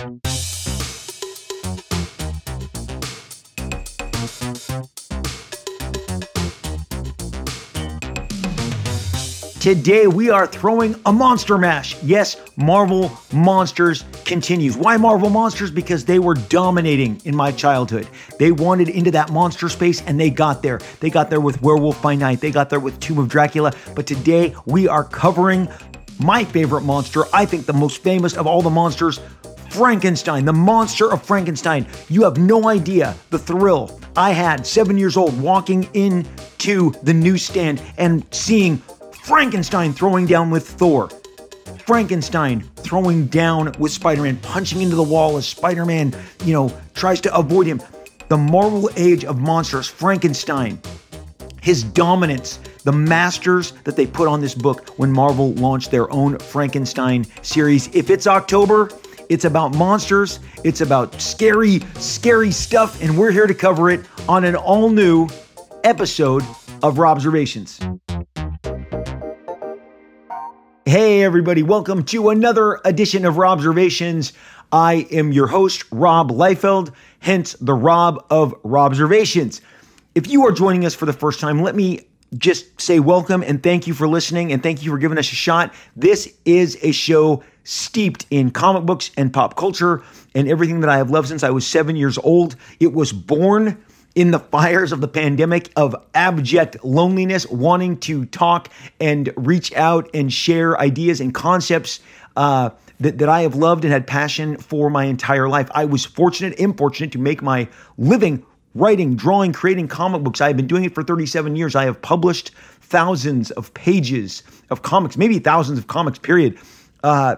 Today we are throwing a monster mash. Yes, Marvel Monsters continues. Why Marvel Monsters? Because they were dominating in my childhood. They wanted into that monster space and they got there. They got there with Werewolf by Night, they got there with Tomb of Dracula. But today we are covering my favorite monster, I think the most famous of all the monsters, Frankenstein, the monster of Frankenstein. You have no idea the thrill I had seven years old walking into the newsstand and seeing Frankenstein throwing down with Thor. Frankenstein throwing down with Spider Man, punching into the wall as Spider Man, you know, tries to avoid him. The Marvel Age of Monsters, Frankenstein, his dominance, the masters that they put on this book when Marvel launched their own Frankenstein series. If it's October, it's about monsters, it's about scary, scary stuff, and we're here to cover it on an all new episode of Robservations. Hey, everybody, welcome to another edition of Robservations. I am your host, Rob Liefeld, hence the Rob of Robservations. If you are joining us for the first time, let me just say welcome and thank you for listening and thank you for giving us a shot. This is a show steeped in comic books and pop culture and everything that I have loved since I was seven years old. It was born in the fires of the pandemic of abject loneliness, wanting to talk and reach out and share ideas and concepts uh, that, that I have loved and had passion for my entire life. I was fortunate, unfortunate to make my living writing, drawing, creating comic books. I have been doing it for 37 years. I have published thousands of pages of comics, maybe thousands of comics, period. Uh,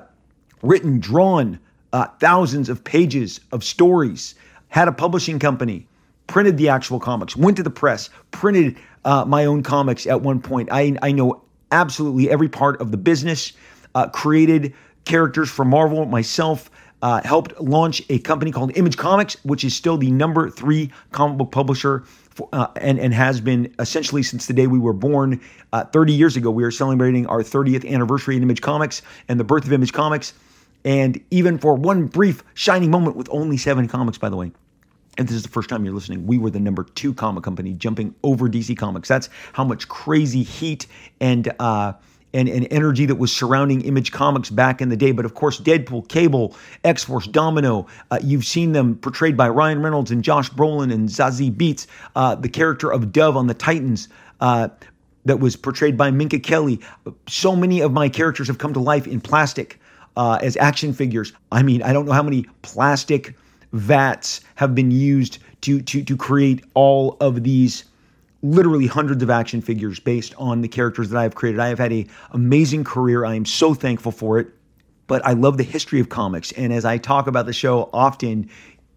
written, drawn, uh, thousands of pages of stories. Had a publishing company printed the actual comics, went to the press, printed uh, my own comics at one point. I, I know absolutely every part of the business, uh, created characters for Marvel myself. Uh, helped launch a company called Image Comics, which is still the number three comic book publisher for, uh, and, and has been essentially since the day we were born. Uh, 30 years ago, we are celebrating our 30th anniversary in Image Comics and the birth of Image Comics. And even for one brief shining moment with only seven comics, by the way, and this is the first time you're listening, we were the number two comic company jumping over DC Comics. That's how much crazy heat and uh, and, and energy that was surrounding Image Comics back in the day. But of course, Deadpool, Cable, X Force, Domino, uh, you've seen them portrayed by Ryan Reynolds and Josh Brolin and Zazie Beetz, uh, the character of Dove on the Titans. Uh, that was portrayed by Minka Kelly. So many of my characters have come to life in plastic uh, as action figures. I mean, I don't know how many plastic vats have been used to to to create all of these literally hundreds of action figures based on the characters that I have created. I have had a amazing career. I am so thankful for it. But I love the history of comics and as I talk about the show often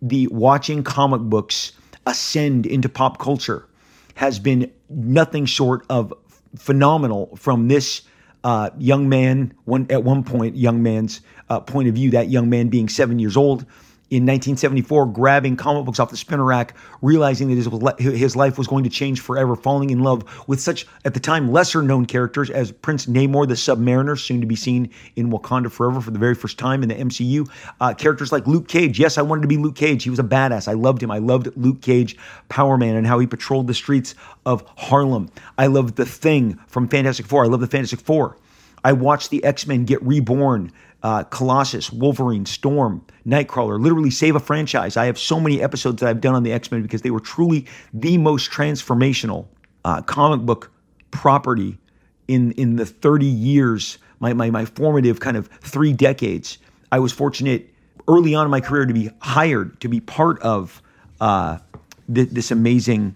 the watching comic books ascend into pop culture has been nothing short of phenomenal from this uh, young man, one at one point, young man's uh, point of view. That young man being seven years old, in 1974 grabbing comic books off the spinner rack, realizing that his, his life was going to change forever, falling in love with such, at the time, lesser known characters as Prince Namor the Submariner, soon to be seen in Wakanda Forever for the very first time in the MCU. Uh, characters like Luke Cage. Yes, I wanted to be Luke Cage. He was a badass. I loved him. I loved Luke Cage, Power Man, and how he patrolled the streets of Harlem. I loved The Thing from Fantastic Four. I love the Fantastic Four. I watched the X Men get reborn uh, Colossus, Wolverine, Storm, Nightcrawler, literally save a franchise. I have so many episodes that I've done on the X Men because they were truly the most transformational uh, comic book property in in the 30 years, my, my my formative kind of three decades. I was fortunate early on in my career to be hired to be part of uh, th- this amazing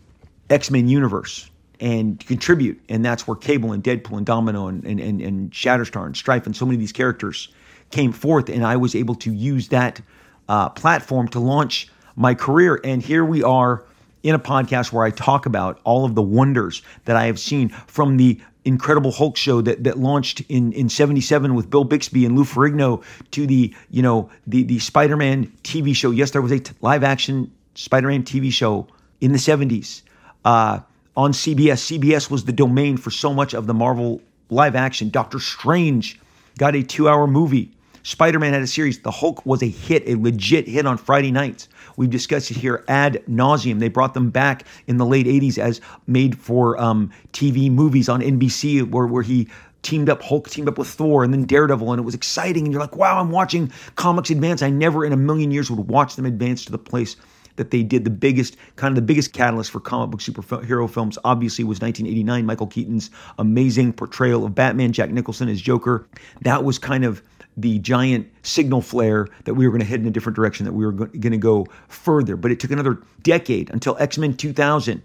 X Men universe and contribute. And that's where Cable and Deadpool and Domino and, and, and, and Shatterstar and Strife and so many of these characters came forth, and I was able to use that uh, platform to launch my career. And here we are in a podcast where I talk about all of the wonders that I have seen from the Incredible Hulk show that that launched in in 77 with Bill Bixby and Lou Ferrigno to the, you know, the the Spider-Man TV show. Yes, there was a t- live action Spider-Man TV show in the 70s uh, on CBS. CBS was the domain for so much of the Marvel live action. Doctor Strange got a 2-hour movie Spider Man had a series. The Hulk was a hit, a legit hit on Friday nights. We've discussed it here ad nauseum. They brought them back in the late 80s as made for um, TV movies on NBC, where, where he teamed up Hulk teamed up with Thor and then Daredevil and it was exciting and you're like wow I'm watching comics advance I never in a million years would watch them advance to the place that they did the biggest kind of the biggest catalyst for comic book superhero films obviously was 1989 Michael Keaton's amazing portrayal of Batman Jack Nicholson as Joker that was kind of the giant signal flare that we were going to head in a different direction that we were going to go further but it took another decade until X-Men 2000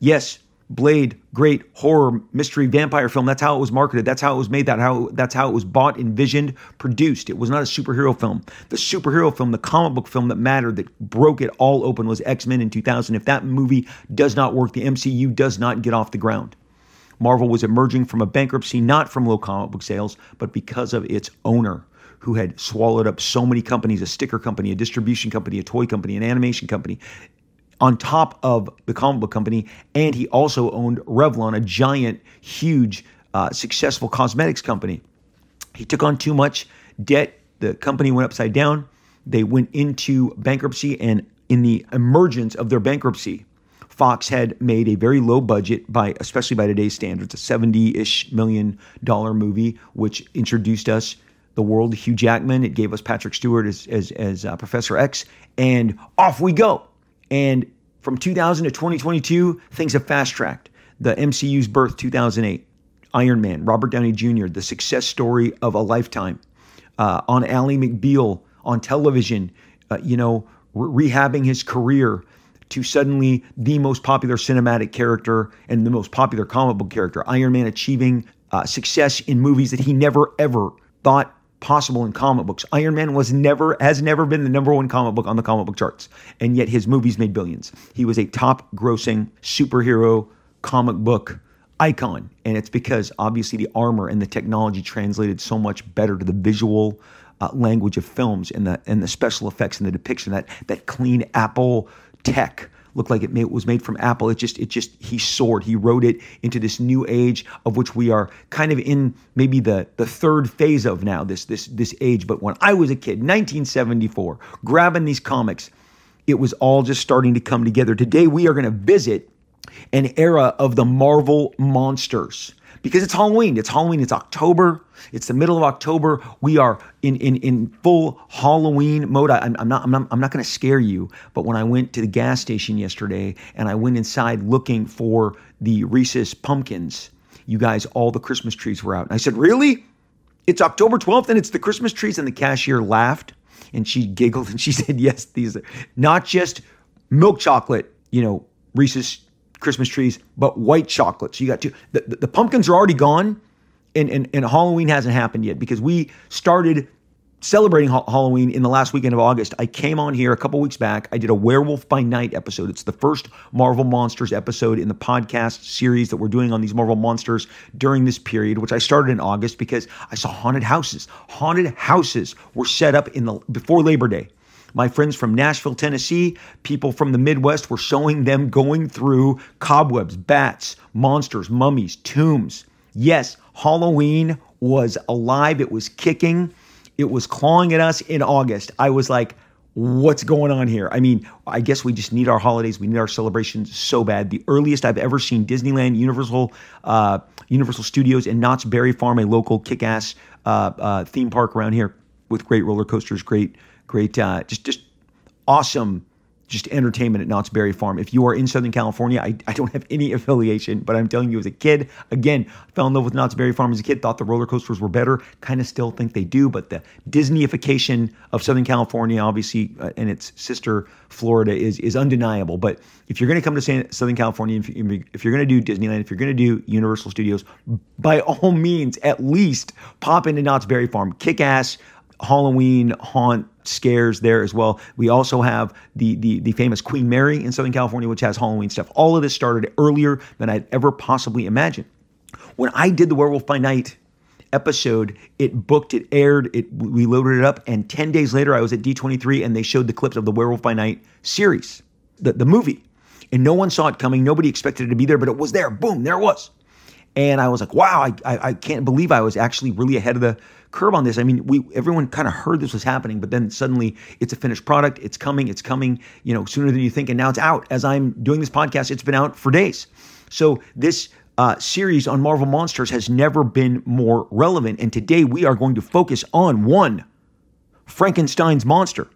yes Blade, great horror mystery vampire film. That's how it was marketed. That's how it was made. That how that's how it was bought, envisioned, produced. It was not a superhero film. The superhero film, the comic book film that mattered, that broke it all open, was X Men in 2000. If that movie does not work, the MCU does not get off the ground. Marvel was emerging from a bankruptcy not from low comic book sales, but because of its owner, who had swallowed up so many companies a sticker company, a distribution company, a toy company, an animation company on top of the comic book company. And he also owned Revlon, a giant, huge, uh, successful cosmetics company. He took on too much debt. The company went upside down. They went into bankruptcy. And in the emergence of their bankruptcy, Fox had made a very low budget by, especially by today's standards, a 70-ish million dollar movie, which introduced us the world Hugh Jackman. It gave us Patrick Stewart as as, as uh, Professor X, and off we go. And from 2000 to 2022, things have fast tracked. The MCU's birth, 2008, Iron Man, Robert Downey Jr., the success story of a lifetime. Uh, on Ally McBeal on television, uh, you know, re- rehabbing his career to suddenly the most popular cinematic character and the most popular comic book character. Iron Man achieving uh, success in movies that he never ever thought possible in comic books. Iron Man was never has never been the number one comic book on the comic book charts, and yet his movies made billions. He was a top grossing superhero comic book icon, and it's because obviously the armor and the technology translated so much better to the visual uh, language of films and the and the special effects and the depiction that that clean Apple tech looked like it was made from Apple. It just, it just, he soared. He rode it into this new age of which we are kind of in maybe the the third phase of now. This this this age. But when I was a kid, 1974, grabbing these comics, it was all just starting to come together. Today we are going to visit an era of the Marvel monsters because it's Halloween. It's Halloween. It's October. It's the middle of October. We are in in, in full Halloween mode. I, am not I'm not I'm not going to scare you. But when I went to the gas station yesterday and I went inside looking for the Reese's pumpkins, you guys, all the Christmas trees were out. And I said, "Really? It's October 12th and it's the Christmas trees." And the cashier laughed and she giggled and she said, "Yes, these are not just milk chocolate, you know, Reese's Christmas trees, but white chocolate. So you got two. The, the, the pumpkins are already gone, and, and, and Halloween hasn't happened yet because we started celebrating ha- Halloween in the last weekend of August. I came on here a couple weeks back. I did a Werewolf by Night episode. It's the first Marvel Monsters episode in the podcast series that we're doing on these Marvel Monsters during this period, which I started in August because I saw haunted houses. Haunted houses were set up in the before Labor Day. My friends from Nashville, Tennessee, people from the Midwest were showing them going through cobwebs, bats, monsters, mummies, tombs. Yes, Halloween was alive. It was kicking. It was clawing at us in August. I was like, what's going on here? I mean, I guess we just need our holidays. We need our celebrations so bad. The earliest I've ever seen Disneyland, Universal, uh, Universal Studios, and Knott's Berry Farm, a local kick-ass uh, uh, theme park around here with great roller coasters, great great, uh, just just awesome, just entertainment at Knott's Berry Farm. If you are in Southern California, I, I don't have any affiliation, but I'm telling you, as a kid, again, fell in love with Knott's Berry Farm as a kid. Thought the roller coasters were better. Kind of still think they do, but the Disneyification of Southern California, obviously, uh, and its sister Florida, is is undeniable. But if you're going to come to Southern California, if, if you're going to do Disneyland, if you're going to do Universal Studios, by all means, at least pop into Knott's Berry Farm. Kick ass Halloween haunt scares there as well. We also have the, the the famous Queen Mary in Southern California, which has Halloween stuff. All of this started earlier than I'd ever possibly imagined. When I did the Werewolf by Night episode, it booked, it aired, it we loaded it up, and 10 days later I was at D23 and they showed the clips of the Werewolf by Night series, the, the movie. And no one saw it coming. Nobody expected it to be there, but it was there. Boom, there it was. And I was like, wow, I, I, I can't believe I was actually really ahead of the curb on this. I mean, we everyone kind of heard this was happening, but then suddenly it's a finished product. It's coming. It's coming. You know, sooner than you think, and now it's out. As I'm doing this podcast, it's been out for days. So this uh, series on Marvel Monsters has never been more relevant. And today we are going to focus on one Frankenstein's monster.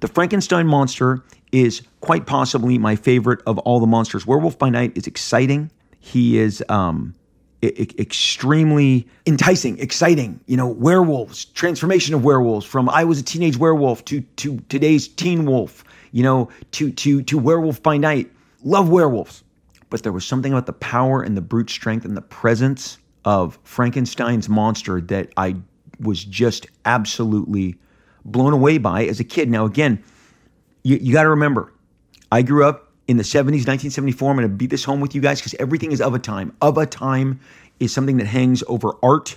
The Frankenstein monster is quite possibly my favorite of all the monsters. Werewolf by Night is exciting. He is um, extremely enticing, exciting. You know, werewolves, transformation of werewolves from I was a teenage werewolf to to today's teen wolf. You know, to to to Werewolf by Night. Love werewolves, but there was something about the power and the brute strength and the presence of Frankenstein's monster that I was just absolutely blown away by as a kid. Now, again, you, you got to remember, I grew up in the 70s, 1974. I'm going to beat this home with you guys because everything is of a time. Of a time is something that hangs over art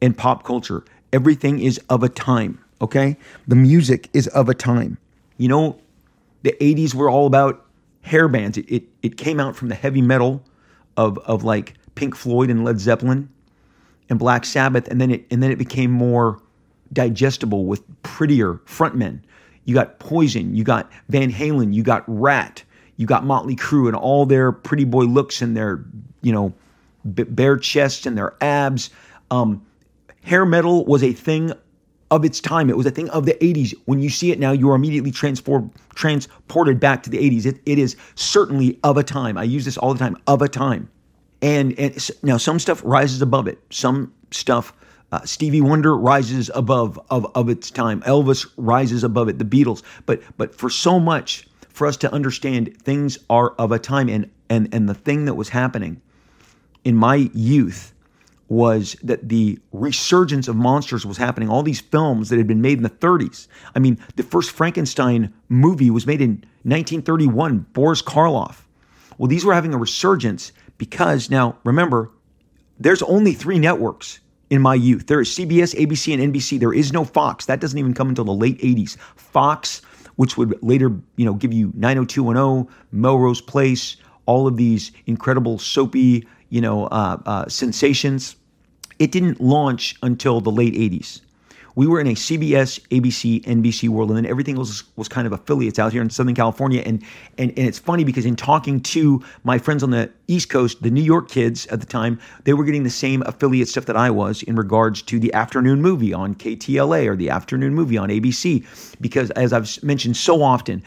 and pop culture. Everything is of a time, okay? The music is of a time. You know, the 80s were all about hair bands. It, it, it came out from the heavy metal of, of like Pink Floyd and Led Zeppelin and Black Sabbath, and then it and then it became more digestible with prettier frontmen. You got Poison, you got Van Halen, you got Ratt, you got Motley Crue, and all their pretty boy looks and their you know bare chests and their abs. Um, hair metal was a thing of its time. It was a thing of the 80s. When you see it now, you are immediately transport, transported back to the 80s. It, it is certainly of a time. I use this all the time of a time. And, and now some stuff rises above it. Some stuff, uh, Stevie Wonder rises above of, of its time. Elvis rises above it. The Beatles. But but for so much, for us to understand, things are of a time. And and and the thing that was happening in my youth was that the resurgence of monsters was happening. All these films that had been made in the 30s. I mean, the first Frankenstein movie was made in 1931, Boris Karloff. Well, these were having a resurgence because now remember, there's only three networks in my youth. There is CBS, ABC, and NBC. There is no Fox. That doesn't even come until the late 80s. Fox, which would later, you know, give you 90210, Melrose Place, all of these incredible soapy, you know, uh, uh, sensations. It didn't launch until the late 80s we were in a CBS, ABC, NBC world, and then everything was was kind of affiliates out here in Southern California. And and and it's funny because in talking to my friends on the East Coast, the New York kids at the time, they were getting the same affiliate stuff that I was in regards to the afternoon movie on KTLA or the afternoon movie on ABC. Because as I've mentioned so often,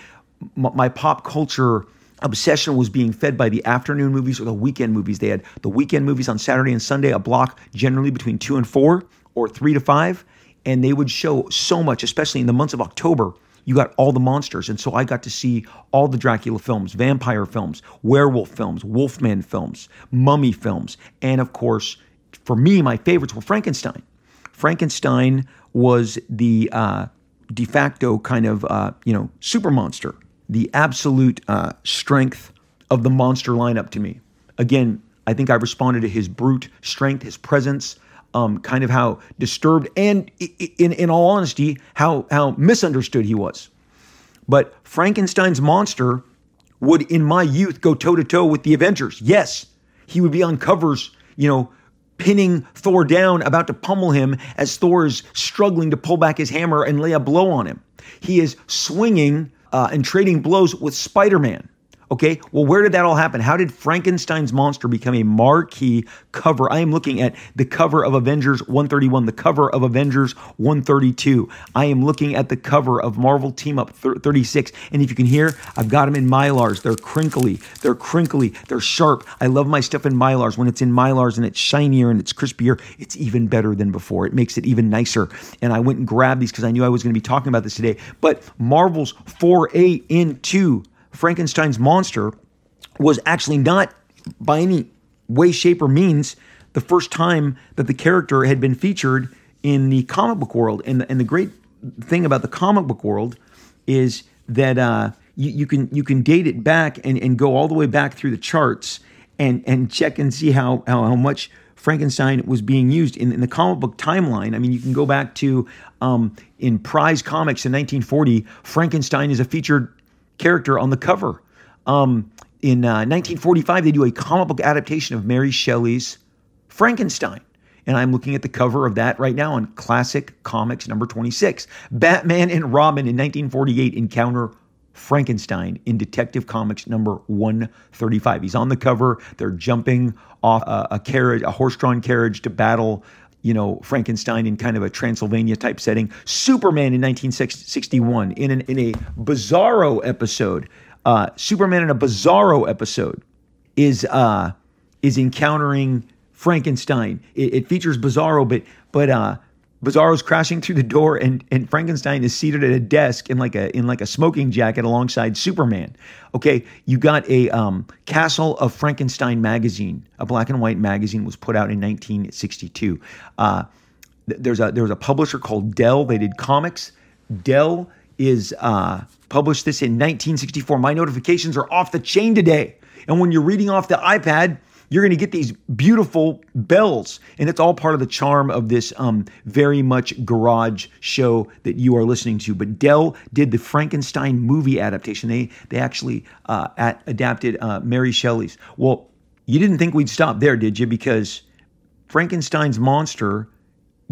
my, my pop culture obsession was being fed by the afternoon movies or the weekend movies. They had the weekend movies on Saturday and Sunday, a block generally between two and four or three to five and they would show so much, especially in the months of October. You got all the monsters. And so I got to see all the Dracula films, vampire films, werewolf films, Wolfman films, mummy films. And of course, for me, my favorites were Frankenstein. Frankenstein was the uh, de facto kind of, uh, you know, super monster, the absolute uh, strength of the monster lineup to me. Again, I think I responded to his brute strength, his presence, um, kind of how disturbed and, in, in all honesty, how, how misunderstood he was. But Frankenstein's monster would, in my youth, go toe to toe with the Avengers. Yes, he would be on covers, you know, pinning Thor down, about to pummel him as Thor is struggling to pull back his hammer and lay a blow on him. He is swinging uh, and trading blows with Spider Man. Okay, well, where did that all happen? How did Frankenstein's monster become a marquee cover? I am looking at the cover of Avengers 131, the cover of Avengers 132. I am looking at the cover of Marvel Team Up 36. And if you can hear, I've got them in Mylars. They're crinkly, they're crinkly, they're sharp. I love my stuff in Mylars. When it's in Mylars and it's shinier and it's crispier, it's even better than before. It makes it even nicer. And I went and grabbed these because I knew I was going to be talking about this today. But Marvel's 4A into Frankenstein's monster was actually not by any way, shape, or means the first time that the character had been featured in the comic book world. And the, and the great thing about the comic book world is that uh, you, you, can you can date it back and, and go all the way back through the charts and and check and see how how, how much Frankenstein was being used in, in the comic book timeline. I mean, you can go back to um, in Prize Comics in 1940, Frankenstein is a featured character on the cover. Um, in uh, 1945, they do a comic book adaptation of Mary Shelley's Frankenstein. And I'm looking at the cover of that right now on Classic Comics number 26. Batman and Robin in 1948 encounter Frankenstein in Detective Comics number 135. He's on the cover. They're jumping off a, a carriage, a horse-drawn carriage to battle you know, Frankenstein in kind of a Transylvania type setting. Superman in 1961 in an, in a Bizarro episode. Uh, Superman in a Bizarro episode is uh, is encountering Frankenstein. It, it features Bizarro, but but uh, Bizarro's crashing through the door, and, and Frankenstein is seated at a desk in like a in like a smoking jacket alongside Superman. Okay, you got a um, Castle of Frankenstein magazine, a black and white magazine, was put out in 1962. Uh, there's a there was a publisher called Dell. They did comics. Dell is uh, published this in 1964. My notifications are off the chain today, and when you're reading off the iPad, you're going to get these beautiful bells. And it's all part of the charm of this um, very much garage show that you are listening to. But Dell did the Frankenstein movie adaptation. They, they actually uh, at, adapted uh, Mary Shelley's. Well, you didn't think we'd stop there, did you? Because Frankenstein's monster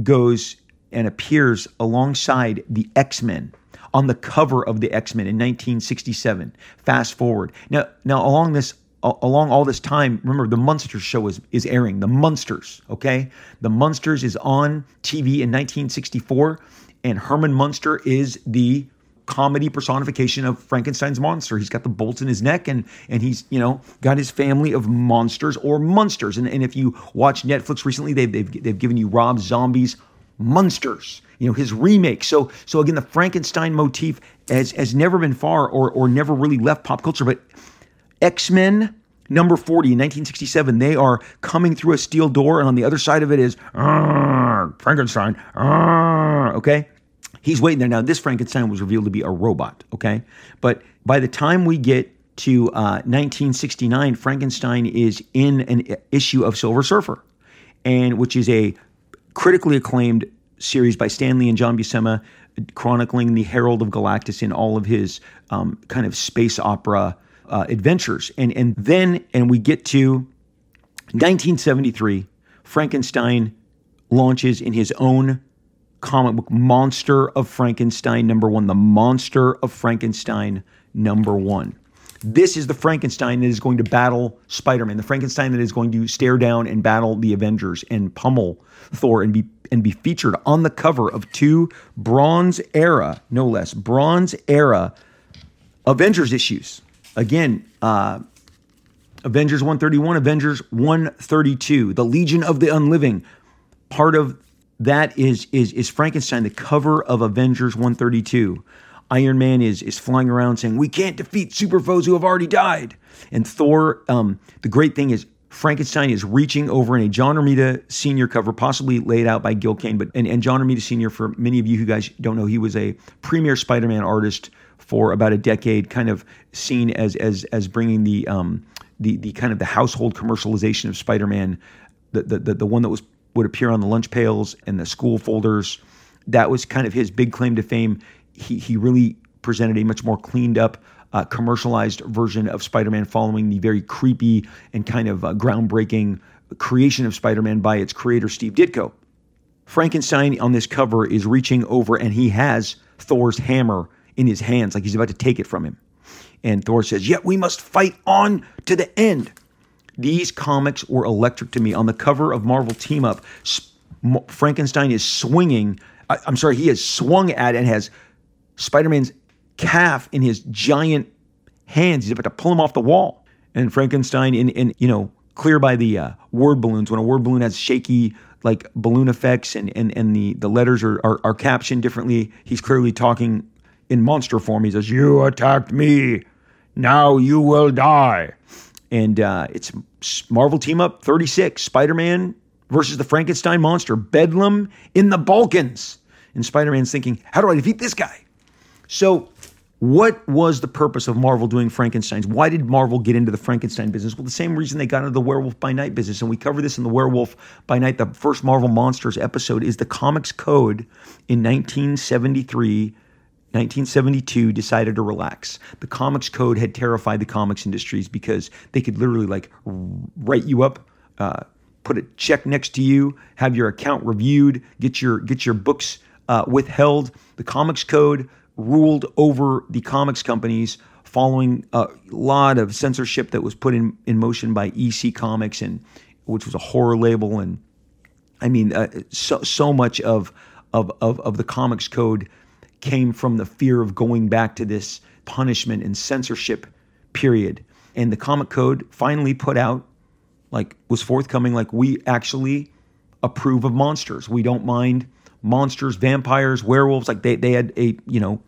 goes and appears alongside the X Men on the cover of the X Men in 1967. Fast forward now, now along this along all this time, remember the Munsters show is, is airing. The Munsters, okay? The Munsters is on TV in 1964, and Herman Munster is the comedy personification of Frankenstein's monster. He's got the bolts in his neck and and he's, you know, got his family of monsters or monsters. And, and if you watch Netflix recently, they've, they've, they've given you Rob Zombie's Munsters, you know, his remake. So so again, the Frankenstein motif has, has never been far or, or never really left pop culture, but X Men number 40 in 1967. They are coming through a steel door, and on the other side of it is Frankenstein. okay? He's waiting there. Now, this Frankenstein was revealed to be a robot, okay? But by the time we get to uh, 1969, Frankenstein is in an issue of Silver Surfer, and which is a critically acclaimed series by Stan Lee and John Buscema, chronicling the Herald of Galactus in all of his um, kind of space opera uh, adventures. And, and then, and we get to 1973, Frankenstein launches in his own comic book, Monster of Frankenstein, number one, the Monster of Frankenstein, number one. This is the Frankenstein that is going to battle Spider Man, the Frankenstein that is going to stare down and battle the Avengers and pummel Thor and be and be featured on the cover of two Bronze Era, no less, Bronze Era Avengers issues. Again, uh, Avengers 131, Avengers 132, the Legion of the Unliving. Part of that is is is Frankenstein, the cover of Avengers 132. Iron Man is is flying around saying, "We can't defeat super foes who have already died." And Thor, um, the great thing is Frankenstein is reaching over in a John Romita Sr. cover, possibly laid out by Gil Kane. But and, and John Romita Sr. for many of you who guys don't know, he was a premier Spider-Man artist for about a decade, kind of seen as as as bringing the um, the the kind of the household commercialization of Spider-Man, the the the, one that was would appear on the lunch pails and the school folders. That was kind of his big claim to fame. He he really presented a much more cleaned up, uh, commercialized version of Spider-Man, following the very creepy and kind of uh, groundbreaking creation of Spider-Man by its creator Steve Ditko. Frankenstein on this cover is reaching over and he has Thor's hammer in his hands, like he's about to take it from him. And Thor says, Yet we must fight on to the end. These comics were electric to me. On the cover of Marvel Team Up, Frankenstein is swinging. I'm sorry, he has swung at and has Spider Man's calf in his giant hands. He's about to pull him off the wall. And Frankenstein, in, in you know, clear by the uh, word balloons, when a word balloon has shaky like balloon effects and, and, and the, the letters are, are, are captioned differently, he's clearly talking in monster form. He says, You attacked me. Now you will die. And uh, it's Marvel Team Up 36, Spider Man versus the Frankenstein monster, Bedlam in the Balkans. And Spider Man's thinking, How do I defeat this guy? So, what was the purpose of Marvel doing Frankenstein's? Why did Marvel get into the Frankenstein business? Well, the same reason they got into the Werewolf by Night business. And we cover this in the Werewolf by Night, the first Marvel Monsters episode, is the comics code in 1973 1972 decided to relax. The comics code had terrified the comics industries because they could literally like write you up, uh, put a check next to you, have your account reviewed, get your get your books uh, withheld. The Comics Code ruled over the comics companies following a lot of censorship that was put in, in motion by EC Comics and which was a horror label and I mean uh, so so much of, of of of the comics code came from the fear of going back to this punishment and censorship period. And the comic code finally put out like was forthcoming like we actually approve of monsters. We don't mind monsters vampires werewolves. Like they, they had a you know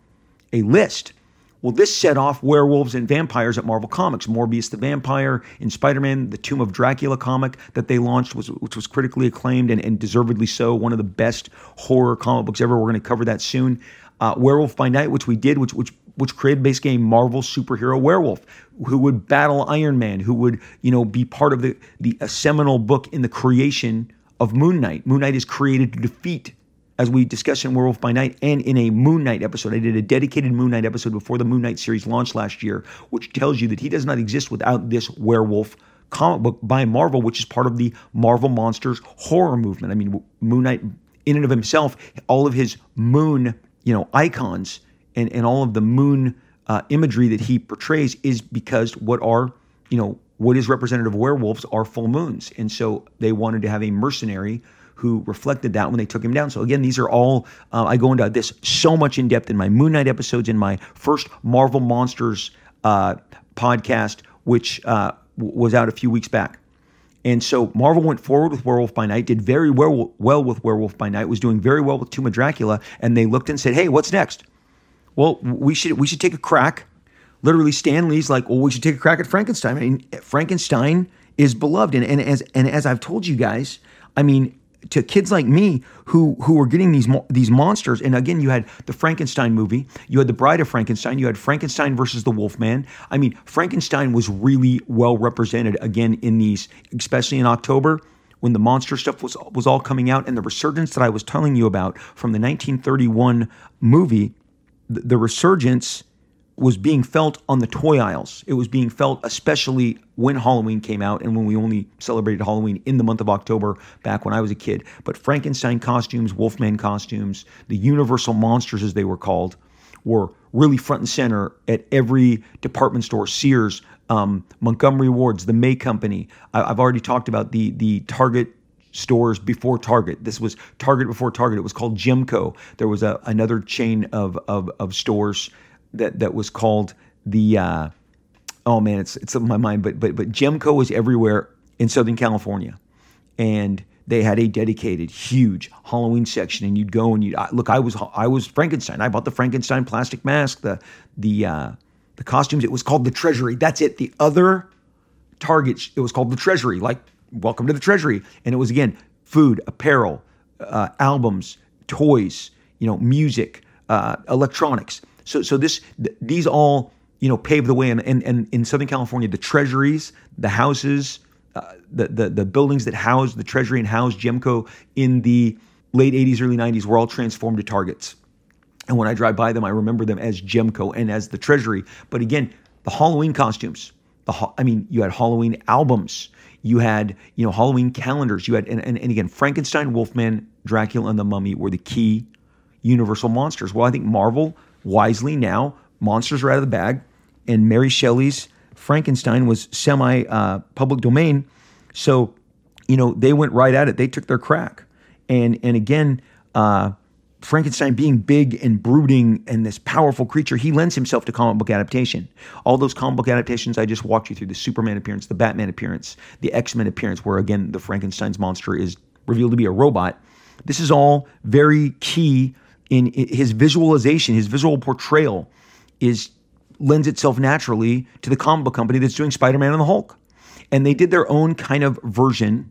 a list. Well this set off werewolves and vampires at marvel comics. Morbius the vampire in spider-man the tomb of dracula comic that they launched was which was critically acclaimed and, and deservedly so one of the best horror comic books ever. We're going to cover that soon uh, werewolf by night which we did which which which created basically a Marvel superhero werewolf who would battle Iron Man, who would, you know, be part of the, the seminal book in the creation of Moon Knight. Moon Knight is created to defeat, as we discussed in Werewolf by Night and in a Moon Knight episode. I did a dedicated Moon Knight episode before the Moon Knight series launched last year, which tells you that he does not exist without this werewolf comic book by Marvel, which is part of the Marvel Monsters horror movement. I mean, Moon Knight, in and of himself, all of his moon, you know, icons and, and all of the moon uh, imagery that he portrays is because what are, you know, what is representative of werewolves are full moons. And so they wanted to have a mercenary who reflected that when they took him down. So again, these are all, uh, I go into this so much in depth in my Moon Knight episodes, in my first Marvel Monsters uh, podcast, which uh, was out a few weeks back. And so Marvel went forward with Werewolf by Night, did very well, well with Werewolf by Night, was doing very well with Tomb of Dracula, and they looked and said, hey, what's next? well, we should we should take a crack. Literally, Stan Lee's like, well, we should take a crack at Frankenstein. I mean, Frankenstein is beloved, and, and as and as I've told you guys, I mean, to kids like me who who were getting these these monsters, and again, you had the Frankenstein movie, you had the Bride of Frankenstein, you had Frankenstein versus the Wolfman. I mean, Frankenstein was really well represented again in these, especially in October when the monster stuff was was all coming out, and the resurgence that I was telling you about from the 1931 movie the resurgence was being felt on the toy aisles. It was being felt especially when Halloween came out and when we only celebrated Halloween in the month of October back when I was a kid. But Frankenstein costumes, Wolfman costumes, the Universal Monsters as they were called, were really front and center at every department store, Sears, um, Montgomery Wards, the May Company. I, have already talked about the the Target stores before Target. This was Target before Target. It was called Gemco. There was a, another chain of, of, of stores that, that was called the, uh, oh man, it's, it's in my mind, but, but, but Gemco was everywhere in Southern California. And they had a dedicated, huge Halloween section, and you'd go and you look. I was I was Frankenstein. I bought the Frankenstein plastic mask, the the uh, the costumes. It was called the Treasury. That's it. The other Target, it was called the Treasury, like welcome to the treasury. And it was again food, apparel, uh, albums, toys, you know, music, uh, electronics. So so this th- these all you know paved the way. And, and, and in Southern California, the treasuries, the houses, uh, the, the the buildings that housed the treasury and housed Gemco in the late 80s, early 90s were all transformed to targets. And when I drive by them, I remember them as Gemco and as the treasury. But again, the Halloween costumes, the I mean, you had Halloween albums. You had, you know, Halloween calendars. You had, and, and, and again, Frankenstein, Wolfman, Dracula, and the Mummy were the key Universal monsters. Well, I think Marvel wisely now monsters are out of the bag, and Mary Shelley's Frankenstein was semi uh, public domain, so you know they went right at it. They took their crack, and and again. Uh, Frankenstein being big and brooding and this powerful creature, he lends himself to comic book adaptation. All those comic book adaptations I just walked you through the Superman appearance, the Batman appearance, the X Men appearance, where again the Frankenstein's monster is revealed to be a robot. This is all very key in his visualization, his visual portrayal is lends itself naturally to the comic book company that's doing Spider Man and the Hulk. And they did their own kind of version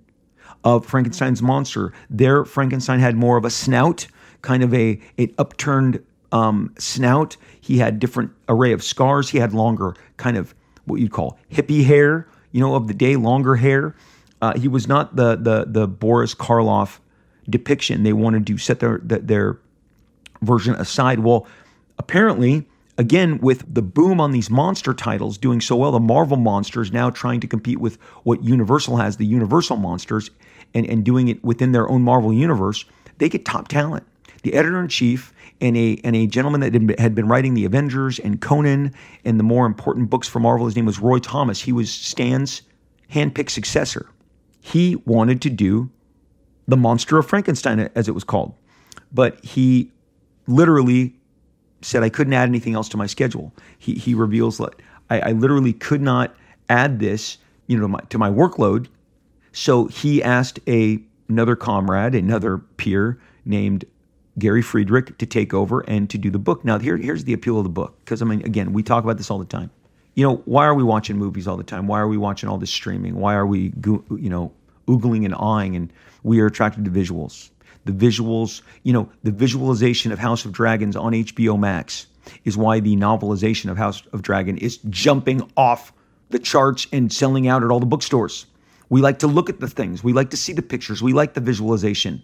of Frankenstein's monster. Their Frankenstein had more of a snout kind of a an upturned um, snout. He had different array of scars. He had longer, kind of what you'd call hippie hair, you know, of the day, longer hair. Uh, he was not the the the Boris Karloff depiction. They wanted to set their their version aside. Well, apparently, again, with the boom on these monster titles doing so well, the Marvel monsters now trying to compete with what Universal has, the Universal monsters, and, and doing it within their own Marvel universe, they get top talent. The editor in chief and a and a gentleman that had been writing the Avengers and Conan and the more important books for Marvel. His name was Roy Thomas. He was Stan's handpicked successor. He wanted to do the Monster of Frankenstein, as it was called, but he literally said I couldn't add anything else to my schedule. He he reveals that I, I literally could not add this, you know, to my, to my workload. So he asked a another comrade, another peer named Gary Friedrich to take over and to do the book. Now, here, here's the appeal of the book, because I mean, again, we talk about this all the time. You know, why are we watching movies all the time? Why are we watching all this streaming? Why are we, you know, oogling and awing? And we are attracted to visuals. The visuals, you know, the visualization of House of Dragons on HBO Max is why the novelization of House of Dragon is jumping off the charts and selling out at all the bookstores. We like to look at the things. We like to see the pictures. We like the visualization.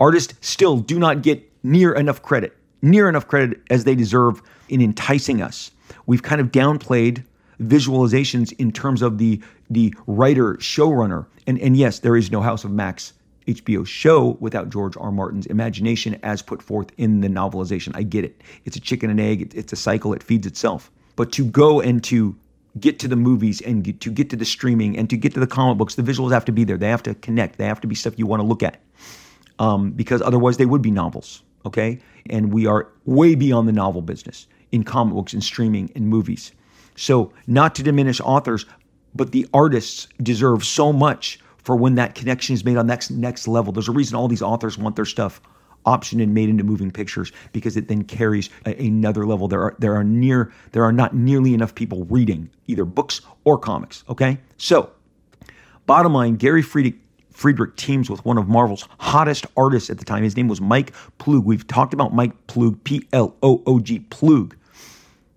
Artists still do not get near enough credit, near enough credit as they deserve in enticing us. We've kind of downplayed visualizations in terms of the the writer showrunner. And and yes, there is no House of Max HBO show without George R. Martin's imagination as put forth in the novelization. I get it. It's a chicken and egg. It's a cycle. It feeds itself. But to go and to get to the movies and get, to get to the streaming and to get to the comic books, the visuals have to be there. They have to connect. They have to be stuff you want to look at um, because otherwise they would be novels. Okay, and we are way beyond the novel business in comic books and streaming and movies. So, not to diminish authors, but the artists deserve so much for when that connection is made on next next level. There's a reason all these authors want their stuff optioned and made into moving pictures because it then carries a, another level. There are there are near there are not nearly enough people reading either books or comics. Okay, so bottom line, Gary Friedrich Friedrich teams with one of Marvel's hottest artists at the time. His name was Mike Ploog. We've talked about Mike Ploog, P L O O G, Ploog,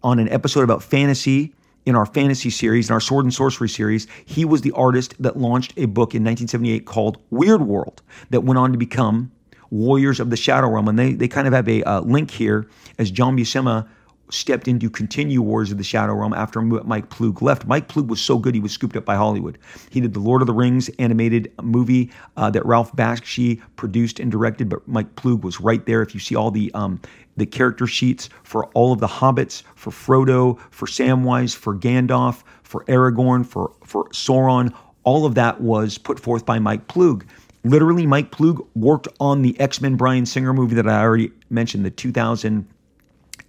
on an episode about fantasy in our fantasy series, in our sword and sorcery series. He was the artist that launched a book in 1978 called Weird World that went on to become Warriors of the Shadow Realm. And they, they kind of have a uh, link here as John Buscema stepped in to continue Wars of the Shadow Realm after Mike Ploog left. Mike Ploog was so good he was scooped up by Hollywood. He did the Lord of the Rings animated movie uh, that Ralph Bakshi produced and directed, but Mike Ploog was right there. If you see all the um, the character sheets for all of the hobbits, for Frodo, for Samwise, for Gandalf, for Aragorn, for for Sauron, all of that was put forth by Mike Ploog. Literally, Mike Ploog worked on the X Men Bryan Singer movie that I already mentioned, the 2000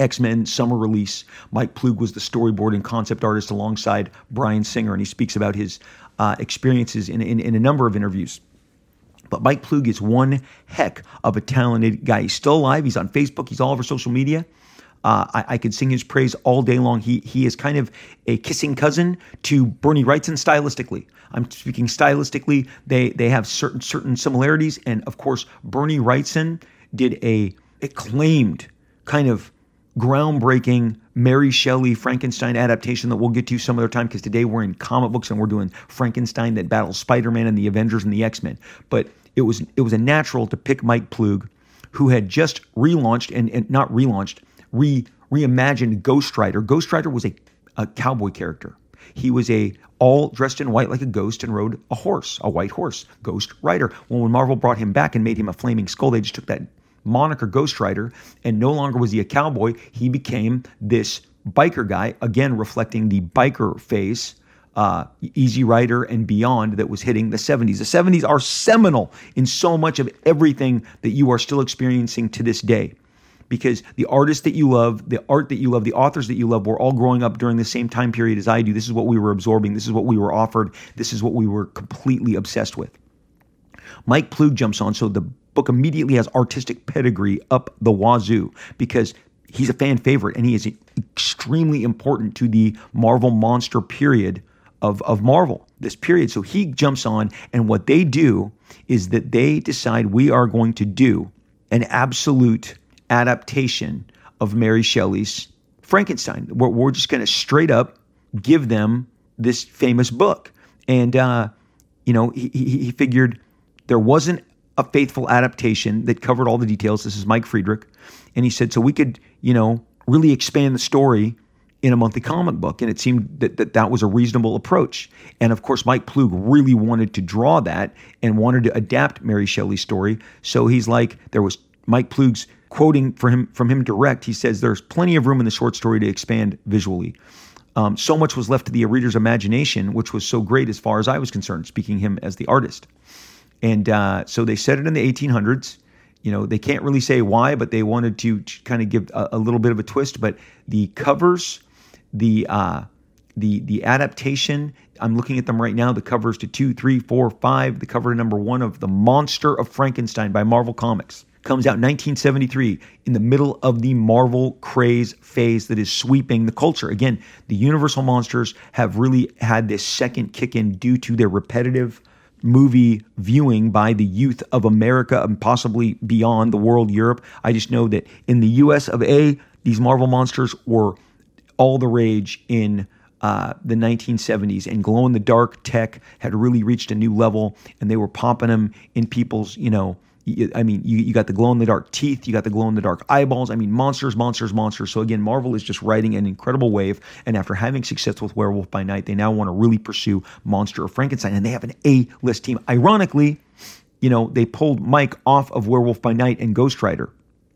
X Men summer release. Mike Ploog was the storyboard and concept artist alongside Bryan Singer, and he speaks about his uh, experiences in, in, in a number of interviews. But Mike Ploog is one heck of a talented guy. He's still alive. He's on Facebook. He's all over social media. Uh, I, I, could sing his praise all day long. He he is kind of a kissing cousin to Bernie Wrightson stylistically. I'm speaking stylistically. They they have certain certain similarities, and of course, Bernie Wrightson did a acclaimed kind of groundbreaking Mary Shelley Frankenstein adaptation that we'll get to some other time because today we're in comic books and we're doing Frankenstein that battles Spider-Man and the Avengers and the X-Men. But it was it was a natural to pick Mike Ploog, who had just relaunched and, and not relaunched, re reimagined Ghost Rider. Ghost Rider was a, a cowboy character. He was a all dressed in white like a ghost and rode a horse, a white horse, Ghost Rider. Well, when Marvel brought him back and made him a flaming skull, they just took that moniker Ghost Rider, and no longer was he a cowboy. He became this biker guy, again reflecting the biker phase, uh, Easy Rider and beyond that was hitting the 70s. The 70s are seminal in so much of everything that you are still experiencing to this day. Because the artists that you love, the art that you love, the authors that you love were all growing up during the same time period as I do. This is what we were absorbing. This is what we were offered. This is what we were completely obsessed with. Mike Ploog jumps on. So the book immediately has artistic pedigree up the wazoo because he's a fan favorite and he is extremely important to the Marvel monster period of, of Marvel, this period. So he jumps on, and what they do is that they decide we are going to do an absolute adaptation of Mary Shelley's Frankenstein. We're, we're just going to straight up give them this famous book. And, uh, you know, he, he figured there wasn't a faithful adaptation that covered all the details. This is Mike Friedrich. And he said, so we could, you know, really expand the story in a monthly comic book. And it seemed that, that that was a reasonable approach. And of course, Mike Ploog really wanted to draw that and wanted to adapt Mary Shelley's story. So he's like, there was Mike Ploog's quoting for him from him direct. He says, "There's plenty of room in the short story to expand visually." Um, so much was left to the reader's imagination, which was so great as far as I was concerned, speaking him as the artist. And uh, so they said it in the 1800s. You know, they can't really say why, but they wanted to kind of give a, a, little bit of a twist. But the covers, the uh, the the adaptation, I'm looking at them right now. The covers to two, three, four, five. The cover to number one of the Monster of Frankenstein by Marvel Comics comes out 1973 in the middle of the Marvel craze phase that is sweeping the culture. Again, the Universal monsters have really had this second kick in due to their repetitive movie viewing by the youth of America and possibly beyond the world, Europe. I just know that in the US of A, these Marvel monsters were all the rage in uh, the 1970s, and glow in the dark tech had really reached a new level, and they were popping them in people's, you know, I mean, you, you got the glow in the dark teeth, you got the glow in the dark eyeballs. I mean, monsters, monsters, monsters. So again, Marvel is just riding an incredible wave. And after having success with Werewolf by Night, they now want to really pursue Monster of Frankenstein. And they have an A list team. Ironically, you know, they pulled Mike off of Werewolf by Night and Ghost Rider,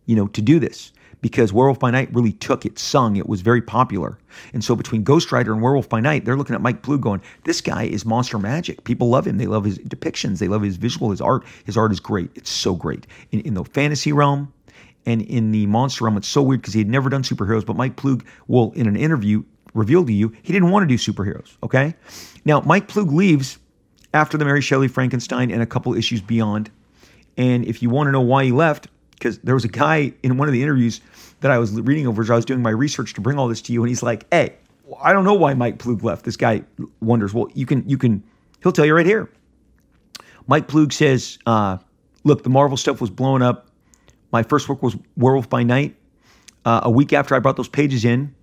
you know, to do this because Werewolf by Night really took it, sung, it was very popular. And so between Ghost Rider and Werewolf by Night, they're looking at Mike Ploog going, this guy is monster magic. People love him. They love his depictions. They love his visual, his art. His art is great. It's so great. In, in the fantasy realm and in the monster realm, it's so weird because he had never done superheroes, but Mike Ploog will, in an interview, reveal to you he didn't want to do superheroes, okay? Now, Mike Ploog leaves after the Mary Shelley Frankenstein and a couple issues beyond. And if you want to know why he left, because there was a guy in one of the interviews that I was reading over as I was doing my research to bring all this to you, and he's like, "Hey, I don't know why Mike Ploog left." This guy wonders. Well, you can you can he'll tell you right here. Mike Ploog says, uh, "Look, the Marvel stuff was blowing up. My first work was Werewolf by Night. Uh, a week after I brought those pages in,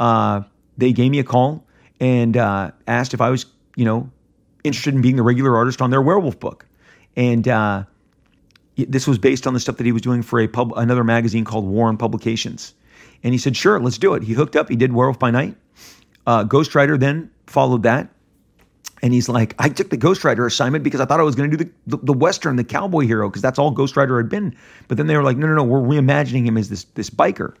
uh, they gave me a call and uh, asked if I was, you know, interested in being the regular artist on their werewolf book, and." This was based on the stuff that he was doing for a pub, another magazine called Warren Publications. And he said, sure, let's do it. He hooked up. He did Werewolf by Night. Uh, Ghost Rider then followed that. And he's like, I took the Ghost Rider assignment because I thought I was going to do the, the, the, Western, the cowboy hero, because that's all Ghost Rider had been. But then they were like, no, no, no, we're reimagining him as this, this biker.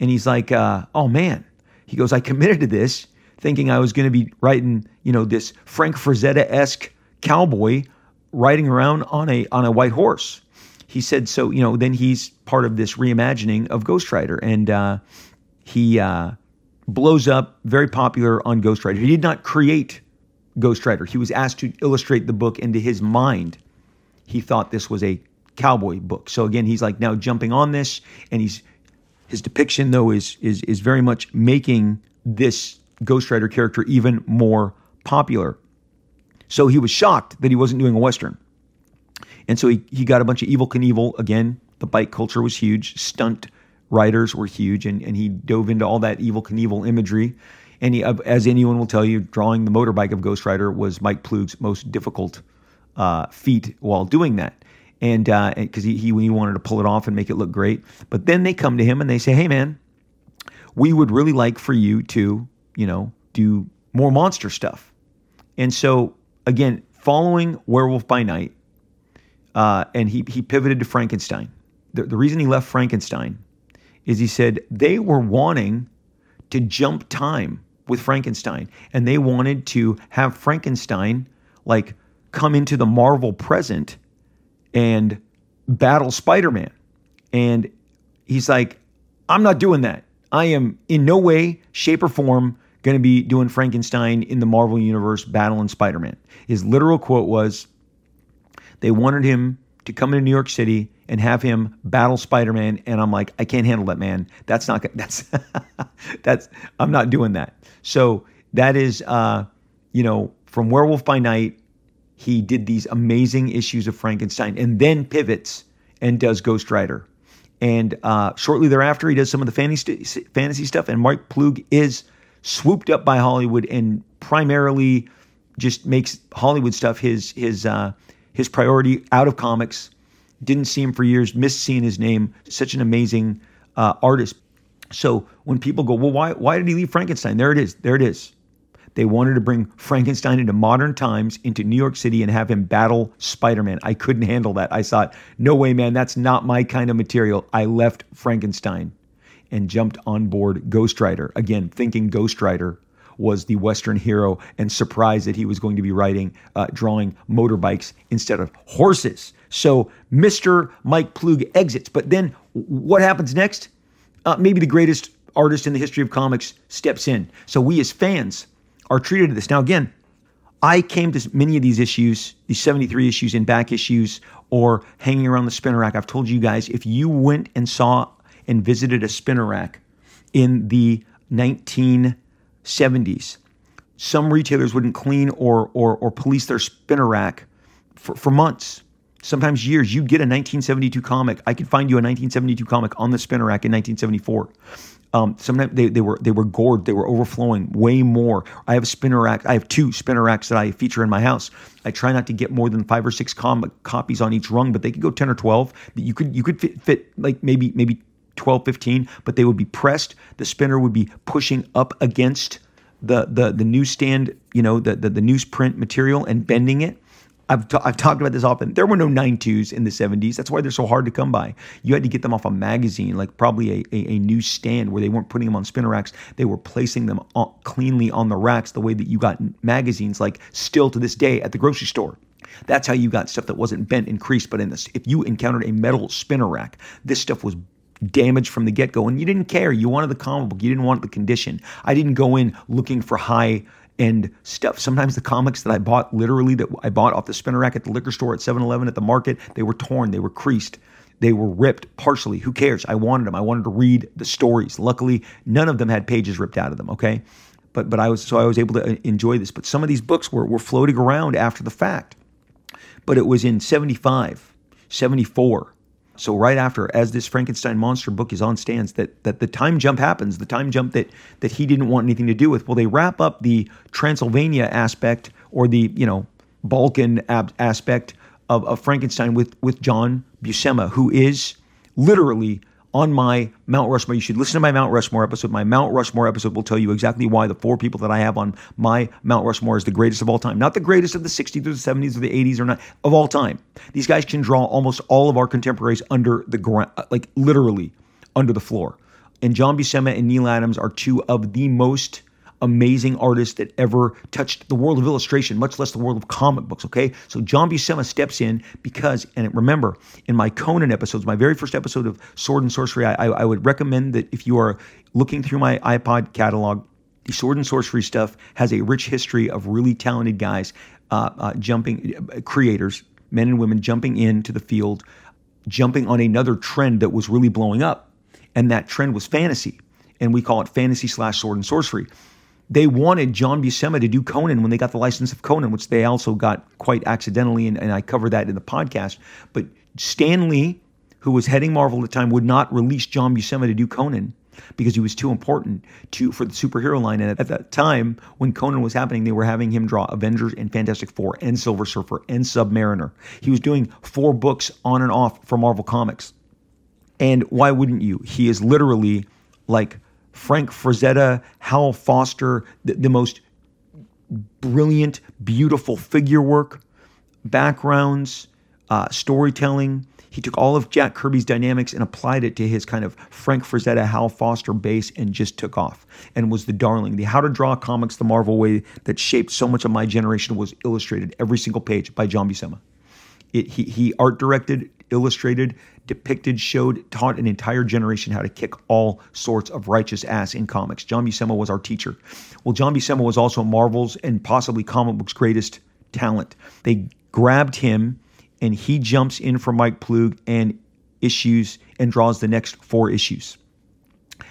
And he's like, uh, oh man. He goes, I committed to this thinking I was going to be writing, you know, this Frank Frazetta esque cowboy riding around on a on a white horse he said so you know then he's part of this reimagining of ghost rider. And uh, he uh, blows up very popular on ghost rider. He did not create ghost rider. He was asked to illustrate the book into his mind. He thought this was a cowboy book. So again he's like now jumping on this and he's his depiction though is is is very much making this ghost rider character even more popular. So he was shocked that he wasn't doing a western and so he, he got a bunch of Evel Knievel. Again, the bike culture was huge. Stunt riders were huge. And, and he dove into all that Evel Knievel imagery. And he, as anyone will tell you, drawing the motorbike of Ghost Rider was Mike Ploog's most difficult uh, feat while doing that. And because uh, he, he, he wanted to pull it off and make it look great. But then they come to him and they say, hey, man, we would really like for you to, you know, do more monster stuff. And so, again, following Werewolf by Night, uh, and he, he pivoted to Frankenstein. The, the reason he left Frankenstein is he said they were wanting to jump time with Frankenstein, and they wanted to have Frankenstein like come into the Marvel present and battle Spider Man. And he's like, I'm not doing that. I am in no way, shape, or form going to be doing Frankenstein in the Marvel Universe battling Spider Man. His literal quote was, they wanted him to come into New York City and have him battle Spider-Man, and I'm like, I can't handle that, man. That's not that's that's I'm not doing that. So that is, uh, you know, from Werewolf by Night, he did these amazing issues of Frankenstein, and then pivots and does Ghost Rider. And uh, shortly thereafter, he does some of the fantasy fantasy stuff. And Mark Ploog is swooped up by Hollywood and primarily just makes Hollywood stuff his his uh, his priority out of comics. Didn't see him for years, missed seeing his name. Such an amazing uh, artist. So when people go, well, why, why did he leave Frankenstein? There it is. There it is. They wanted to bring Frankenstein into modern times, into New York City, and have him battle Spider Man. I couldn't handle that. I thought, no way, man, that's not my kind of material. I left Frankenstein and jumped on board Ghost Rider. Again, thinking Ghost Rider was the Western hero and surprised that he was going to be writing, uh, drawing motorbikes instead of horses. So Mr. Mike Ploog exits. But then what happens next? Uh, maybe the greatest artist in the history of comics steps in. So we as fans are treated to this. Now, again, I came to many of these issues, these 73 issues in back issues or hanging around the spinner rack. I've told you guys if you went and saw and visited a spinner rack in the 1970s, some retailers wouldn't clean or, or, or police their spinner rack for, for months, sometimes years. You'd get a 1972 comic. I could find you a 1972 comic on the spinner rack in 1974. Um, sometimes they, they were they were gored, they were overflowing way more. I have a spinner rack. I have two spinner racks that I feature in my house. I try not to get more than five or six com- copies on each rung, but they could go ten or twelve. You could you could fit, fit like maybe maybe 12, 15, but they would be pressed. The spinner would be pushing up against the the the newsstand, you know, the the, the newsprint material and bending it. I've, t- I've talked about this often. There were no 9.2s in the 70s. That's why they're so hard to come by. You had to get them off a magazine, like probably a, a, a newsstand where they weren't putting them on spinner racks. They were placing them on, cleanly on the racks the way that you got magazines, like still to this day at the grocery store. That's how you got stuff that wasn't bent and creased. But in this, if you encountered a metal spinner rack, this stuff was damaged from the get go. And you didn't care. You wanted the comic book, you didn't want the condition. I didn't go in looking for high end stuff. Sometimes the comics that I bought, literally that I bought off the spinner rack at the liquor store, at 7-Eleven, at the market, they were torn, they were creased, they were ripped partially. Who cares? I wanted them. I wanted to read the stories. Luckily, none of them had pages ripped out of them. Okay, but but I was so I was able to uh, enjoy this. But some of these books were were floating around after the fact. But it was in 75, 74, so right after, as this Frankenstein monster book is on stands, that that the time jump happens, the time jump that that he didn't want anything to do with. Well, they wrap up the Transylvania aspect or the you know Balkan ab- aspect of, of Frankenstein with with John Buscema, who is literally on my Mount Rushmore. You should listen to my Mount Rushmore episode. My Mount Rushmore episode will tell you exactly why the four people that I have on my Mount Rushmore is the greatest of all time. Not the greatest of the 60s or the 70s or the 80s or not of all time. These guys can draw almost all of our contemporaries under the ground, like literally under the floor. And John Buscema and Neal Adams are two of the most amazing artist that ever touched the world of illustration, much less the world of comic books. Okay, so John Buscema steps in because, and remember, in my Conan episodes, my very first episode of Sword and Sorcery, I, I would recommend that if you are looking through my iPod catalog, the Sword and Sorcery stuff has a rich history of really talented guys uh, uh, jumping, uh, creators, men and women jumping into the field, jumping on another trend that was really blowing up. And that trend was fantasy. And we call it fantasy slash sword and sorcery. They wanted John Buscema to do Conan when they got the license of Conan, which they also got quite accidentally, and, and I cover that in the podcast. But Stan Lee, who was heading Marvel at the time, would not release John Buscema to do Conan because he was too important to for the superhero line. And at that time, when Conan was happening, they were having him draw Avengers and Fantastic Four and Silver Surfer and Submariner. He was doing four books on and off for Marvel Comics. And why wouldn't you? He is literally like Frank Frazetta, Hal Foster, the, the most brilliant, beautiful figure work, backgrounds, uh, storytelling. He took all of Jack Kirby's dynamics and applied it to his kind of Frank Frazetta, Hal Foster base and just took off and was the darling. The How to Draw Comics the Marvel Way that shaped so much of my generation was illustrated every single page by John Buscema. It, he, he art directed, illustrated, depicted, showed, taught an entire generation how to kick all sorts of righteous ass in comics. John Buscema was our teacher. Well, John Buscema was also Marvel's and possibly comic books' greatest talent. They grabbed him, and he jumps in for Mike Ploog and issues and draws the next four issues.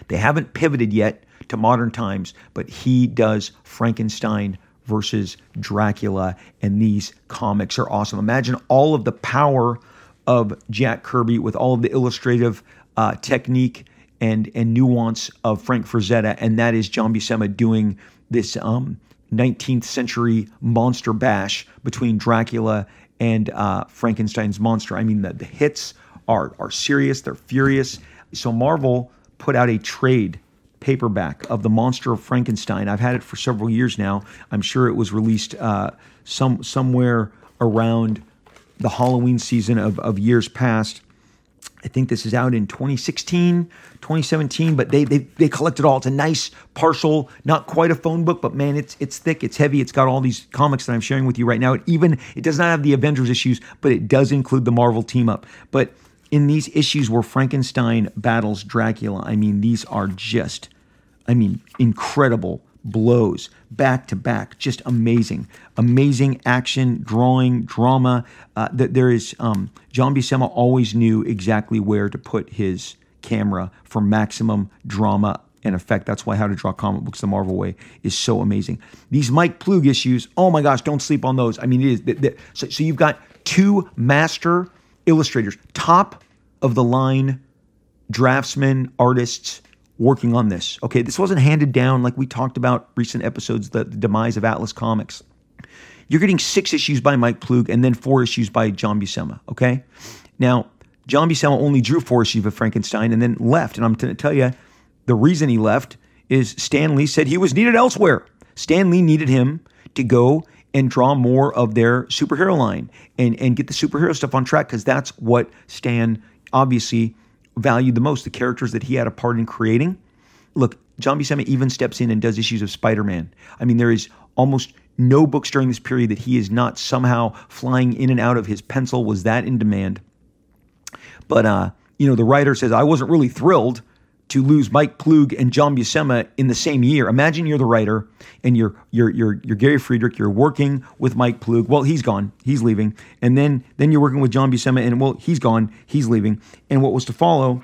They haven't pivoted yet to modern times, but he does Frankenstein versus Dracula, and these comics are awesome. Imagine all of the power of Jack Kirby with all of the illustrative uh, technique and and nuance of Frank Frazetta, and that is John Buscema doing this um, 19th century monster bash between Dracula and uh, Frankenstein's monster. I mean, the, the hits are are serious, they're furious. So Marvel put out a trade paperback of the Monster of Frankenstein. I've had it for several years now. I'm sure it was released uh, some somewhere around the Halloween season of, of years past. I think this is out in 2016, 2017, but they, they they collect it all. It's a nice partial, not quite a phone book, but man, it's it's thick, it's heavy, it's got all these comics that I'm sharing with you right now. It even it does not have the Avengers issues, but it does include the Marvel team up. But in these issues where Frankenstein battles Dracula, I mean, these are just, I mean, incredible blows back to back, just amazing, amazing action, drawing, drama. Uh, that there is um, John Buscema always knew exactly where to put his camera for maximum drama and effect. That's why How to Draw Comic Books the Marvel Way is so amazing. These Mike Ploog issues, oh my gosh, don't sleep on those. I mean, it is. so, so you've got two master illustrators, top of the line draftsmen, artists working on this. Okay, this wasn't handed down like we talked about recent episodes, the, the demise of Atlas Comics. You're getting six issues by Mike Ploog and then four issues by John Buscema. Okay, now John Buscema only drew four issues of Frankenstein and then left. And I'm going to tell you the reason he left is Stan Lee said he was needed elsewhere. Stan Lee needed him to go and draw more of their superhero line and, and get the superhero stuff on track because that's what Stan obviously valued the most the characters that he had a part in creating. Look, John Buscema even steps in and does issues of Spider Man. I mean, there is almost no books during this period that he is not somehow flying in and out of. His pencil was that in demand. But, uh, you know, the writer says, I wasn't really thrilled to lose Mike Ploog and John Buscema in the same year. Imagine you're the writer and you're you're you're you're Gary Friedrich. You're working with Mike Ploog. Well, he's gone. He's leaving. And then then you're working with John Buscema, and well, he's gone. He's leaving. And what was to follow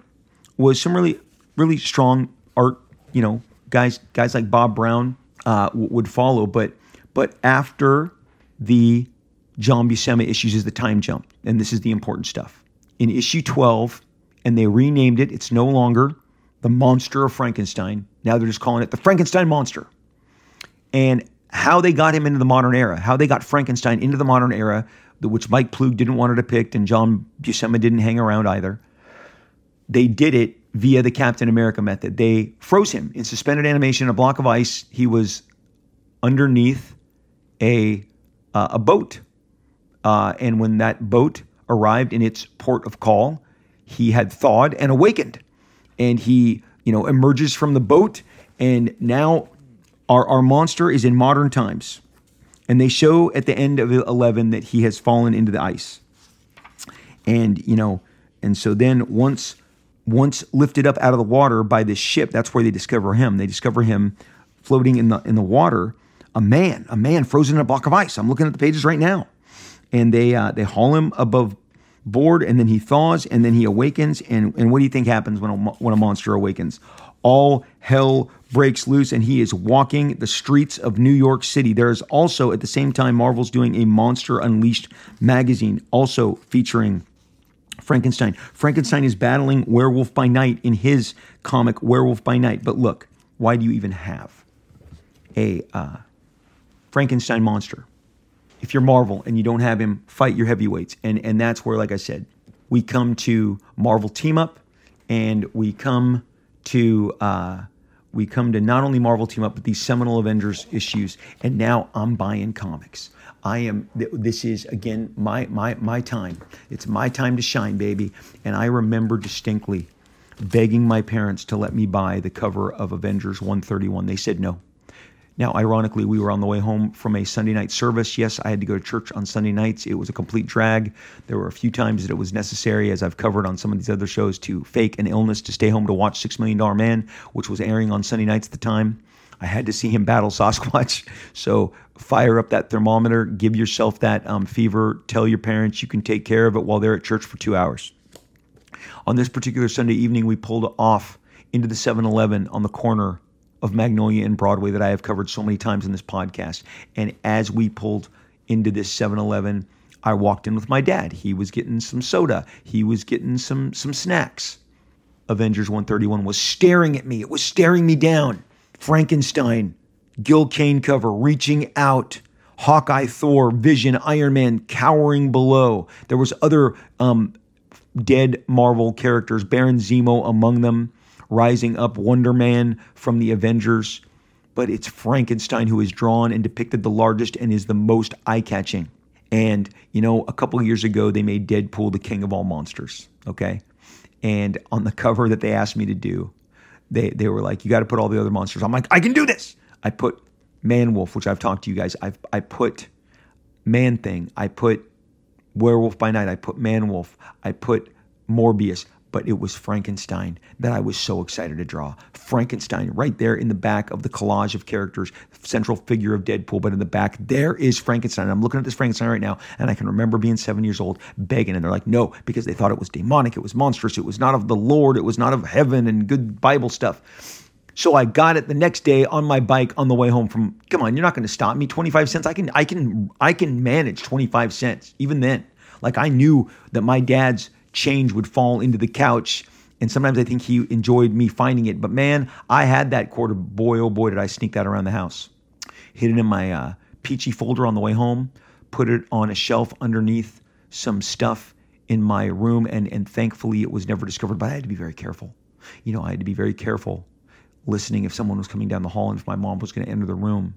was some really really strong art. You know, guys guys like Bob Brown uh, w- would follow. But but after the John Buscema issues is the time jump, and this is the important stuff. In issue 12, and they renamed it. It's no longer the monster of Frankenstein. Now they're just calling it the Frankenstein monster. And how they got him into the modern era, how they got Frankenstein into the modern era, which Mike Ploog didn't want to depict and John Buscema didn't hang around either. They did it via the Captain America method. They froze him in suspended animation, a block of ice. He was underneath a uh, a boat, uh, and when that boat arrived in its port of call, he had thawed and awakened and he, you know, emerges from the boat. And now our, our monster is in modern times. And they show at the end of 11 that he has fallen into the ice. And, you know, and so then once once lifted up out of the water by this ship, that's where they discover him. They discover him floating in the in the water, a man, a man frozen in a block of ice. I'm looking at the pages right now, and they uh, they haul him above board, and then he thaws, and then he awakens. And, and what do you think happens when a, when a monster awakens? All hell breaks loose, and he is walking the streets of New York City. There is also, at the same time, Marvel's doing a Monster Unleashed magazine, also featuring Frankenstein. Frankenstein is battling Werewolf by Night in his comic Werewolf by Night. But look, why do you even have a uh, Frankenstein monster? If you're Marvel and you don't have him, fight your heavyweights. And and that's where, like I said, we come to Marvel team up, and we come to uh, we come to not only Marvel team up, but these seminal Avengers issues. And now I'm buying comics. I am. This is again my my my time. It's my time to shine, baby. And I remember distinctly begging my parents to let me buy the cover of Avengers 131. They said no. Now, ironically, we were on the way home from a Sunday night service. Yes, I had to go to church on Sunday nights. It was a complete drag. There were a few times that it was necessary, as I've covered on some of these other shows, to fake an illness to stay home to watch Six Million Dollar Man, which was airing on Sunday nights at the time. I had to see him battle Sasquatch. So fire up that thermometer, give yourself that um, fever, tell your parents you can take care of it while they're at church for two hours. On this particular Sunday evening, we pulled off into the 7 Eleven on the corner of Magnolia and Broadway that I have covered so many times in this podcast. And as we pulled into this 7 Eleven, I walked in with my dad. He was getting some soda, he was getting some, some snacks. Avengers 131 was staring at me, it was staring me down. Frankenstein, Gil Kane cover, reaching out. Hawkeye, Thor, Vision, Iron Man cowering below. There was other um, dead Marvel characters, Baron Zemo among them rising up Wonder Man from the Avengers, but it's Frankenstein who is drawn and depicted the largest and is the most eye catching. And, you know, a couple years ago, they made Deadpool the king of all monsters. Okay. And on the cover that they asked me to do, they, they were like, you got to put all the other monsters. I'm like, I can do this. I put Man Wolf, which I've talked to you guys. I've, I put Man Thing. I put Werewolf by Night. I put Man Wolf. I put Morbius but it was Frankenstein that I was so excited to draw. Frankenstein right there in the back of the collage of characters, central figure of Deadpool, but in the back, there is Frankenstein. I'm looking at this Frankenstein right now, and I can remember being seven years old begging, and they're like, no, because they thought it was demonic, it was monstrous, it was not of the Lord, it was not of heaven and good Bible stuff. So I got it the next day on my bike on the way home from come on, you're not going to stop me 25 cents. I can I can I can manage 25 cents even then. Like I knew that my dad's change would fall into the couch. And sometimes I think he enjoyed me finding it. But man, I had that quarter. Boy, oh boy, did I sneak that around the house. Hid it in my uh, Pee-Chee folder on the way home, put it on a shelf underneath some stuff in my room. And, and thankfully, it was never discovered. But I had to be very careful. You know, I had to be very careful listening if someone was coming down the hall and if my mom was going to enter the room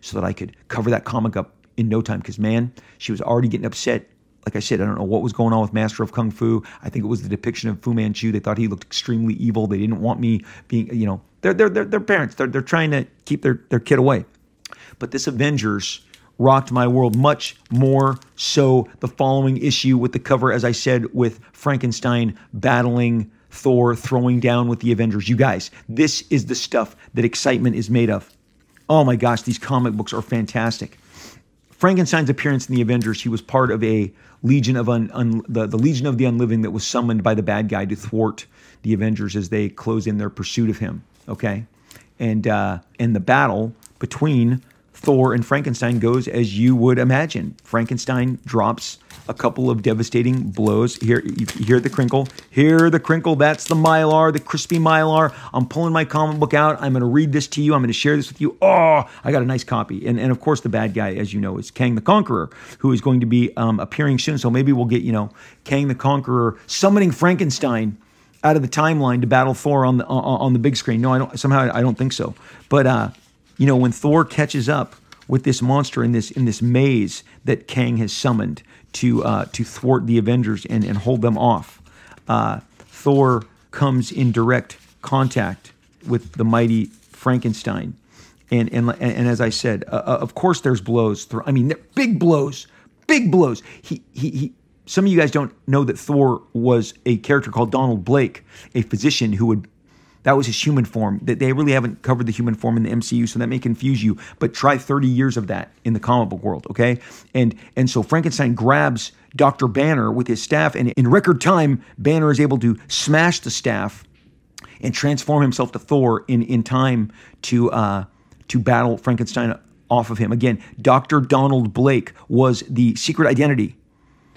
so that I could cover that comic up in no time. Because, man, she was already getting upset like I said, I don't know what was going on with Master of Kung Fu. I think it was the depiction of Fu Manchu. They thought he looked extremely evil. They didn't want me being, you know, they're they're they're, they're parents. They're they're trying to keep their their kid away. But this Avengers rocked my world much more so the following issue with the cover, as I said, with Frankenstein battling Thor, throwing down with the Avengers. You guys, this is the stuff that excitement is made of. Oh my gosh, these comic books are fantastic. Frankenstein's appearance in the Avengers, he was part of a legion of un, un, the, the legion of the unliving that was summoned by the bad guy to thwart the Avengers as they close in their pursuit of him. Okay, and uh, and the battle between Thor and Frankenstein goes as you would imagine. Frankenstein drops a couple of devastating blows. Here, you hear the crinkle. Hear the crinkle. That's the mylar, the crispy mylar. I'm pulling my comic book out. I'm going to read this to you. I'm going to share this with you. Oh, I got a nice copy. And, and of course, the bad guy, as you know, is Kang the Conqueror, who is going to be um, appearing soon. So maybe we'll get, you know, Kang the Conqueror summoning Frankenstein out of the timeline to battle Thor on the on, on the big screen. No, I don't. Somehow I don't think so. But uh, you know, when Thor catches up with this monster in this in this maze that Kang has summoned to uh, to thwart the Avengers and, and hold them off, uh, Thor comes in direct contact with the mighty Frankenstein. And, and, and as I said, uh, uh of course, there's blows. I mean, big blows, big blows. He, he, he, some of you guys don't know that Thor was a character called Donald Blake, a physician who would that was his human form. That they really haven't covered the human form in the MCU, so that may confuse you. But try 30 years of that in the comic book world, okay? And and so Frankenstein grabs Dr. Banner with his staff, and in record time, Banner is able to smash the staff and transform himself to Thor in in time to uh, to battle Frankenstein off of him. Again, Dr. Donald Blake was the secret identity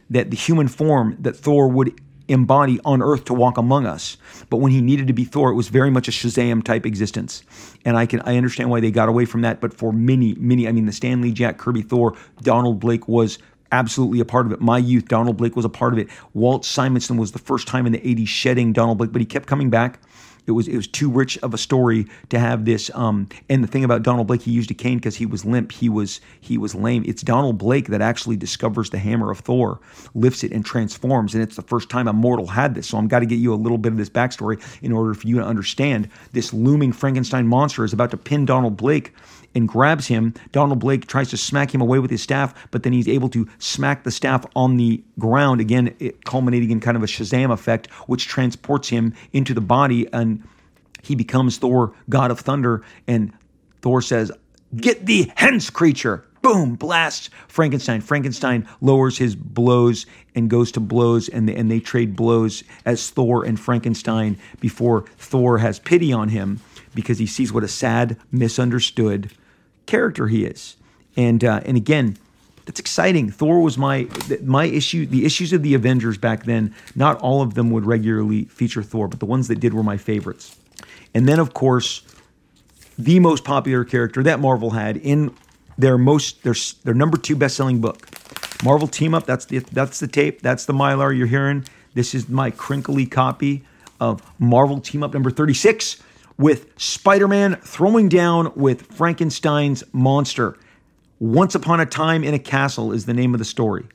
that the human form that Thor would embody on earth to walk among us. But when he needed to be Thor, it was very much a Shazam type existence. And I can I understand why they got away from that. But for many, many, I mean the Stan Lee, Jack Kirby, Thor, Donald Blake was absolutely a part of it. My youth, Donald Blake was a part of it. Walt Simonson was the first time in the 80s shedding Donald Blake, but he kept coming back. It was it was too rich of a story to have this. Um, and the thing about Donald Blake, he used a cane because he was limp. He was he was lame. It's Donald Blake that actually discovers the hammer of Thor, lifts it and transforms, and it's the first time a mortal had this. So I'm got to get you a little bit of this backstory in order for you to understand this looming Frankenstein monster is about to pin Donald Blake and grabs him. Donald Blake tries to smack him away with his staff, but then he's able to smack the staff on the ground, again, culminating in kind of a Shazam effect, which transports him into the body and he becomes Thor, God of Thunder. And Thor says, Get thee hence, creature! Boom, blasts Frankenstein. Frankenstein lowers his blows and goes to blows, and and they trade blows as Thor and Frankenstein before Thor has pity on him because he sees what a sad, misunderstood character he is. And uh, and again, that's exciting. Thor was my my issue. The issues of the Avengers back then, not all of them would regularly feature Thor, but the ones that did were my favorites. And then, of course, the most popular character that Marvel had in their most their their number two best selling book, Marvel Team Up. That's the that's the tape. That's the mylar you're hearing. This is my crinkly copy of Marvel Team Up number 36 with Spider Man throwing down with Frankenstein's monster. Once Upon a Time in a Castle is the name of the story.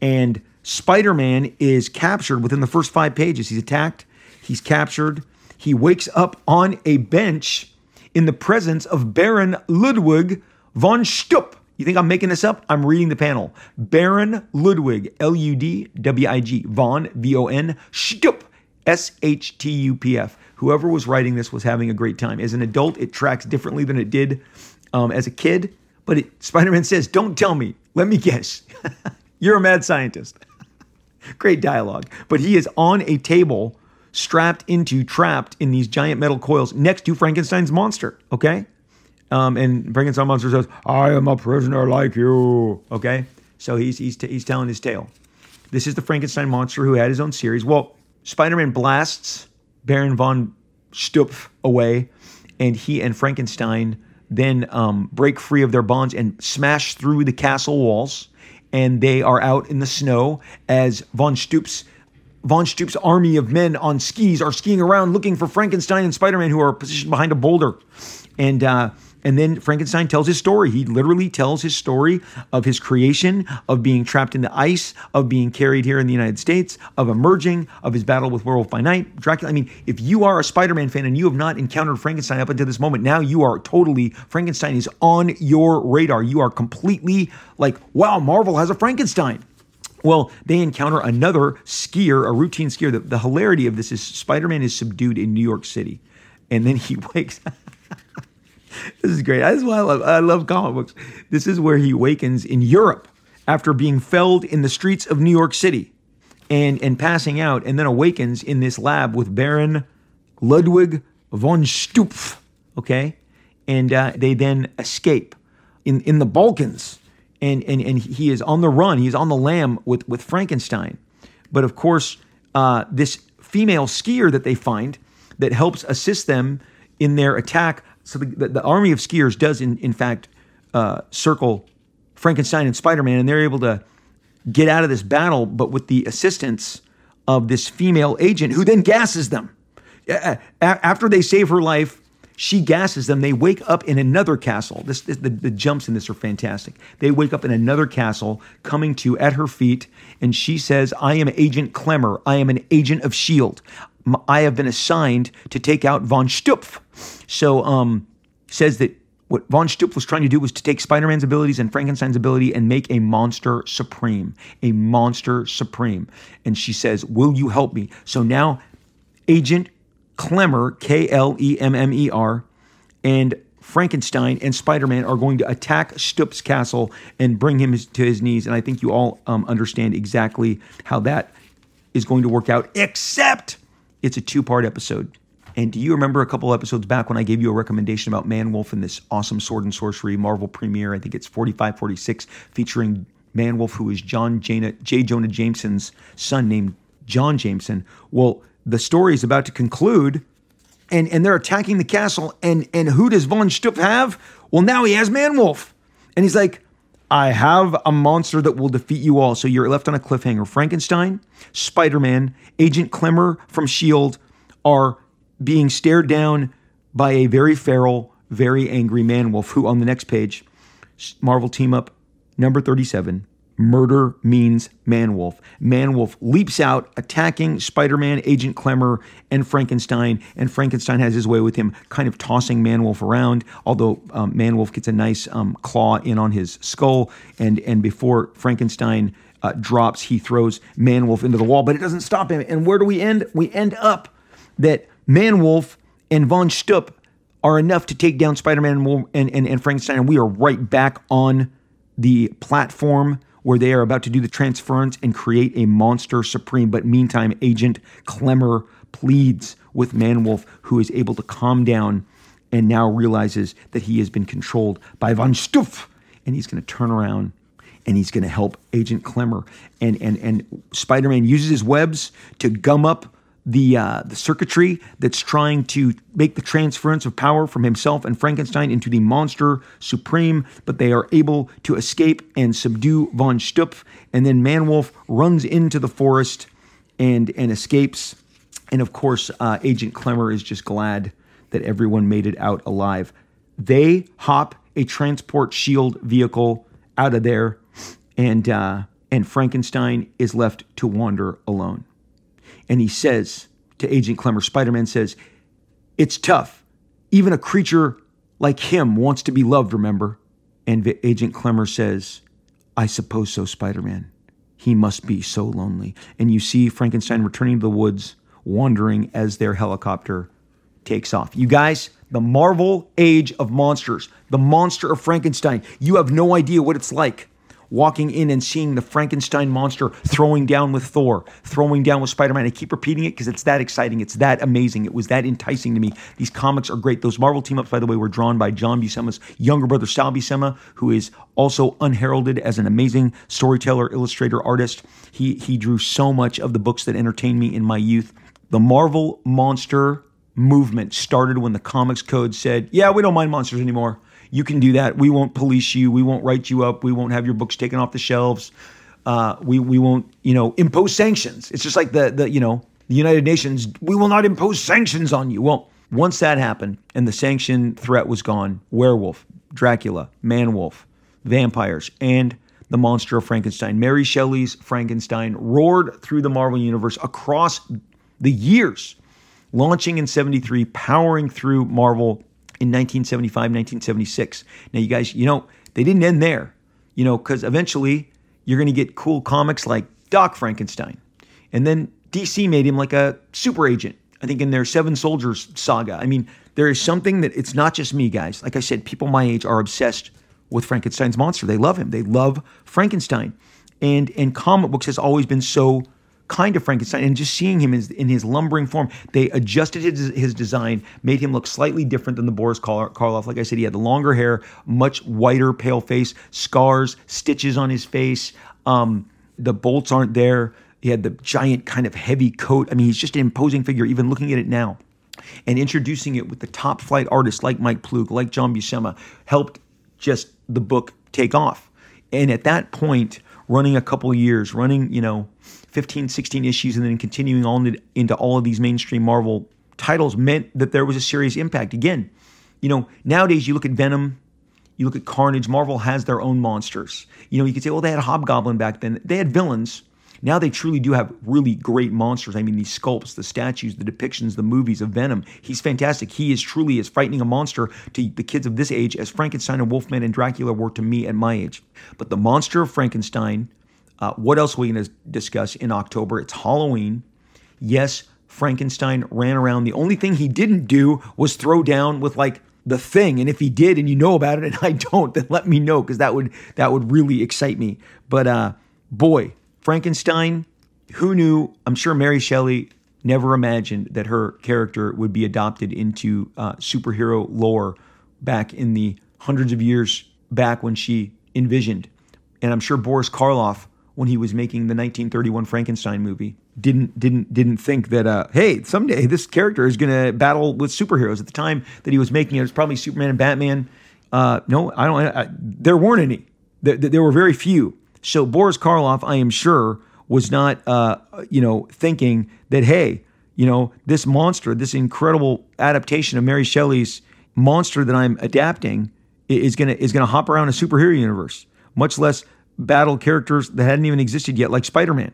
And Spider Man is captured within the first five pages. He's attacked, he's captured, he wakes up on a bench in the presence of Baron Ludwig von Shtupf. You think I'm making this up? I'm reading the panel. Baron Ludwig, L U D W I G, von, V O N, Shtupf, S H T U P F. Whoever was writing this was having a great time. As an adult, it tracks differently than it did um, as a kid. But Spider Man says, Don't tell me. Let me guess. You're a mad scientist. great dialogue. But he is on a table strapped into, trapped in these giant metal coils next to Frankenstein's monster. Okay? Um, and Frankenstein monster says, "I am a prisoner like you." Okay, so he's he's t- he's telling his tale. This is the Frankenstein monster who had his own series. Well, Spider-Man blasts Baron von Shtupf away, and he and Frankenstein then um, break free of their bonds and smash through the castle walls. And they are out in the snow as von Shtupf's von Shtupf's army of men on skis are skiing around looking for Frankenstein and Spider-Man, who are positioned behind a boulder. And uh, and then Frankenstein tells his story. He literally tells his story of his creation, of being trapped in the ice, of being carried here in the United States, of emerging, of his battle with Werewolf by Night, Dracula. I mean, if you are a Spider Man fan and you have not encountered Frankenstein up until this moment, now you are totally, Frankenstein is on your radar. You are completely like, wow, Marvel has a Frankenstein. Well, they encounter another skier, a routine skier. The, the hilarity of this is Spider Man is subdued in New York City. And then he wakes this is great. That's why I love I love comic books. This is where he awakens in Europe after being felled in the streets of New York City and and passing out, and then awakens in this lab with Baron Ludwig von Shtupf. Okay, and uh, they then escape in in the Balkans, and and and he is on the run. He's on the lam with with Frankenstein, but of course, uh, this female skier that they find that helps assist them in their attack so the, the, the, army of skiers does, in, in fact, uh, circle Frankenstein and Spider Man, and they're able to get out of this battle, but with the assistance of this female agent who then gasses them. After they save her life, she gasses them. They wake up in another castle. This, this the, the jumps in this are fantastic. They wake up in another castle, coming to at her feet, and she says, "I am Agent Klemmer. I am an agent of Shield. I have been assigned to take out von Shtupf." So um, says that what von Shtupf was trying to do was to take Spider-Man's abilities and Frankenstein's ability and make a monster supreme, a monster supreme. And she says, "Will you help me?" So now, Agent Klemmer, K L E M M E R, and Frankenstein and Spider-Man are going to attack Shtupf's castle and bring him to his knees. And I think you all um, understand exactly how that is going to work out. Except it's a two-part episode. And do you remember a couple episodes back when I gave you a recommendation about Man Wolf and this awesome sword and sorcery Marvel premiere? I think it's 45 46, featuring Man Wolf, who is John J. J. Jonah Jameson's son named John Jameson. Well, the story is about to conclude, and, and they're attacking the castle. And, and who does Von Shtupf have? Well, now he has Man Wolf. And he's like, I have a monster that will defeat you all. So you're left on a cliffhanger. Frankenstein, Spider Man, Agent Klemmer from S.H.I.E.L.D. are being stared down by a very feral, very angry man wolf who, on the next page, Marvel team up number 37, murder means man wolf. Man wolf leaps out, attacking Spider Man, Agent Klemmer, and Frankenstein. And Frankenstein has his way with him, kind of tossing man wolf around, although um, man wolf gets a nice um, claw in on his skull. And, and before Frankenstein uh, drops, he throws man wolf into the wall, but it doesn't stop him. And where do we end? We end up that Manwolf and Von Shtupf are enough to take down Spider-Man and, and, and Frankenstein, and we are right back on the platform where they are about to do the transference and create a monster supreme. But meantime, Agent Klemmer pleads with Manwolf, who is able to calm down and now realizes that he has been controlled by Von Shtupf, and he's going to turn around and he's going to help Agent Klemmer. And and and Spider-Man uses his webs to gum up the uh, the circuitry that's trying to make the transference of power from himself and Frankenstein into the monster supreme, but they are able to escape and subdue von Shtupf, and then Manwolf runs into the forest and and escapes. And of course, uh, Agent Klemmer is just glad that everyone made it out alive. They hop a transport shield vehicle out of there, and uh, and Frankenstein is left to wander alone. And he says to Agent Klemmer, Spider Man says, It's tough. Even a creature like him wants to be loved, remember? And Agent Klemmer says, I suppose so, Spider Man. He must be so lonely. And you see Frankenstein returning to the woods, wandering as their helicopter takes off. You guys, the Marvel Age of Monsters, the monster of Frankenstein, you have no idea what it's like walking in and seeing the Frankenstein monster throwing down with Thor, throwing down with Spider Man. I keep repeating it because it's that exciting. It's that amazing. It was that enticing to me. These comics are great. Those Marvel team ups, by the way, were drawn by John Buscema's younger brother, Sal Buscema, who is also unheralded as an amazing storyteller, illustrator, artist. He, he drew so much of the books that entertained me in my youth. The Marvel Monster movement started when the Comics Code said, yeah, we don't mind monsters anymore you can do that. We won't police you. We won't write you up. We won't have your books taken off the shelves. Uh, we we won't you know impose sanctions. It's just like the the you know the United Nations. We will not impose sanctions on you. Well, once that happened and the sanction threat was gone, werewolf, Dracula, man wolf, vampires, and the monster of Frankenstein, Mary Shelley's Frankenstein, roared through the Marvel universe across the years, launching in '73, powering through Marvel in 1975, 1976. Now, you guys, you know, they didn't end there, you know, because eventually you're going to get cool comics like Doc Frankenstein. And then DC made him like a super agent, I think, in their Seven Soldiers saga. I mean, there is something that it's not just me, guys. Like I said, people my age are obsessed with Frankenstein's monster. They love him, they love Frankenstein. And, and comic books has always been so kind of Frankenstein. And just seeing him in his lumbering form, they adjusted his, his design, made him look slightly different than the Boris Karloff. Like I said, he had the longer hair, much whiter, pale face, scars, stitches on his face. Um, the bolts aren't there. He had the giant kind of heavy coat. I mean, he's just an imposing figure, even looking at it now. And introducing it with the top flight artists like Mike Ploog, like John Buscema, helped just the book take off. And at that point, running a couple years, running, you know, 15, 16 issues, and then continuing on into all of these mainstream Marvel titles meant that there was a serious impact. Again, you know, nowadays you look at Venom, you look at Carnage, Marvel has their own monsters. You know, you could say, well, they had Hobgoblin back then. They had villains. Now they truly do have really great monsters. I mean, these sculpts, the statues, the depictions, the movies of Venom. He's fantastic. He is truly as frightening a monster to the kids of this age as Frankenstein and Wolfman and Dracula were to me at my age. But the monster of Frankenstein uh, what else are we going to discuss in October? It's Halloween. Yes, Frankenstein ran around. The only thing he didn't do was throw down with like the thing. And if he did, and you know about it, and I don't, then let me know because that would that would really excite me. But uh, boy, Frankenstein. Who knew? I'm sure Mary Shelley never imagined that her character would be adopted into uh, superhero lore back in the hundreds of years back when she envisioned. And I'm sure Boris Karloff when he was making the 1931 Frankenstein movie. Didn't didn't didn't think that uh, hey someday this character is going to battle with superheroes. At the time that he was making it, it was probably Superman and Batman. Uh, no, I don't. I, there weren't any. There, there, were very few. So Boris Karloff, I am sure, was not uh, you know thinking that hey you know this monster, this incredible adaptation of Mary Shelley's monster that I'm adapting is gonna is gonna hop around a superhero universe. Much less battle characters that hadn't even existed yet, like Spider Man,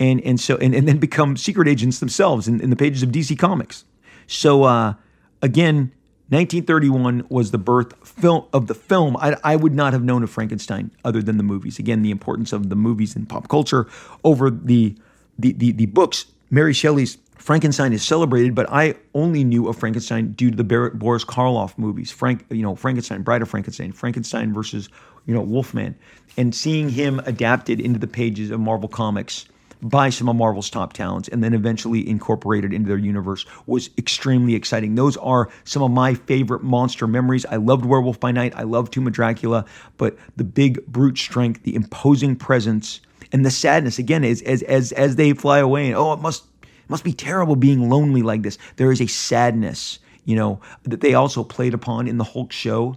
and and so and, and then become secret agents themselves in, in the pages of DC Comics. So uh, again, 1931 was the birth film of the film. I, I, would not have known of Frankenstein other than the movies. Again, the importance of the movies in pop culture over the the the, the books. Mary Shelley's Frankenstein is celebrated, but I only knew of Frankenstein due to the Boris Karloff movies. Frank, you know, Frankenstein, Bride of Frankenstein, Frankenstein versus you know Wolfman, and seeing him adapted into the pages of Marvel Comics by some of Marvel's top talents and then eventually incorporated into their universe was extremely exciting. Those are some of my favorite monster memories. I loved Werewolf by Night, I loved Tomb of Dracula, but the big brute strength, the imposing presence, and the sadness again as as as as they fly away and oh it must it must be terrible being lonely like this. There is a sadness, you know, that they also played upon in the Hulk show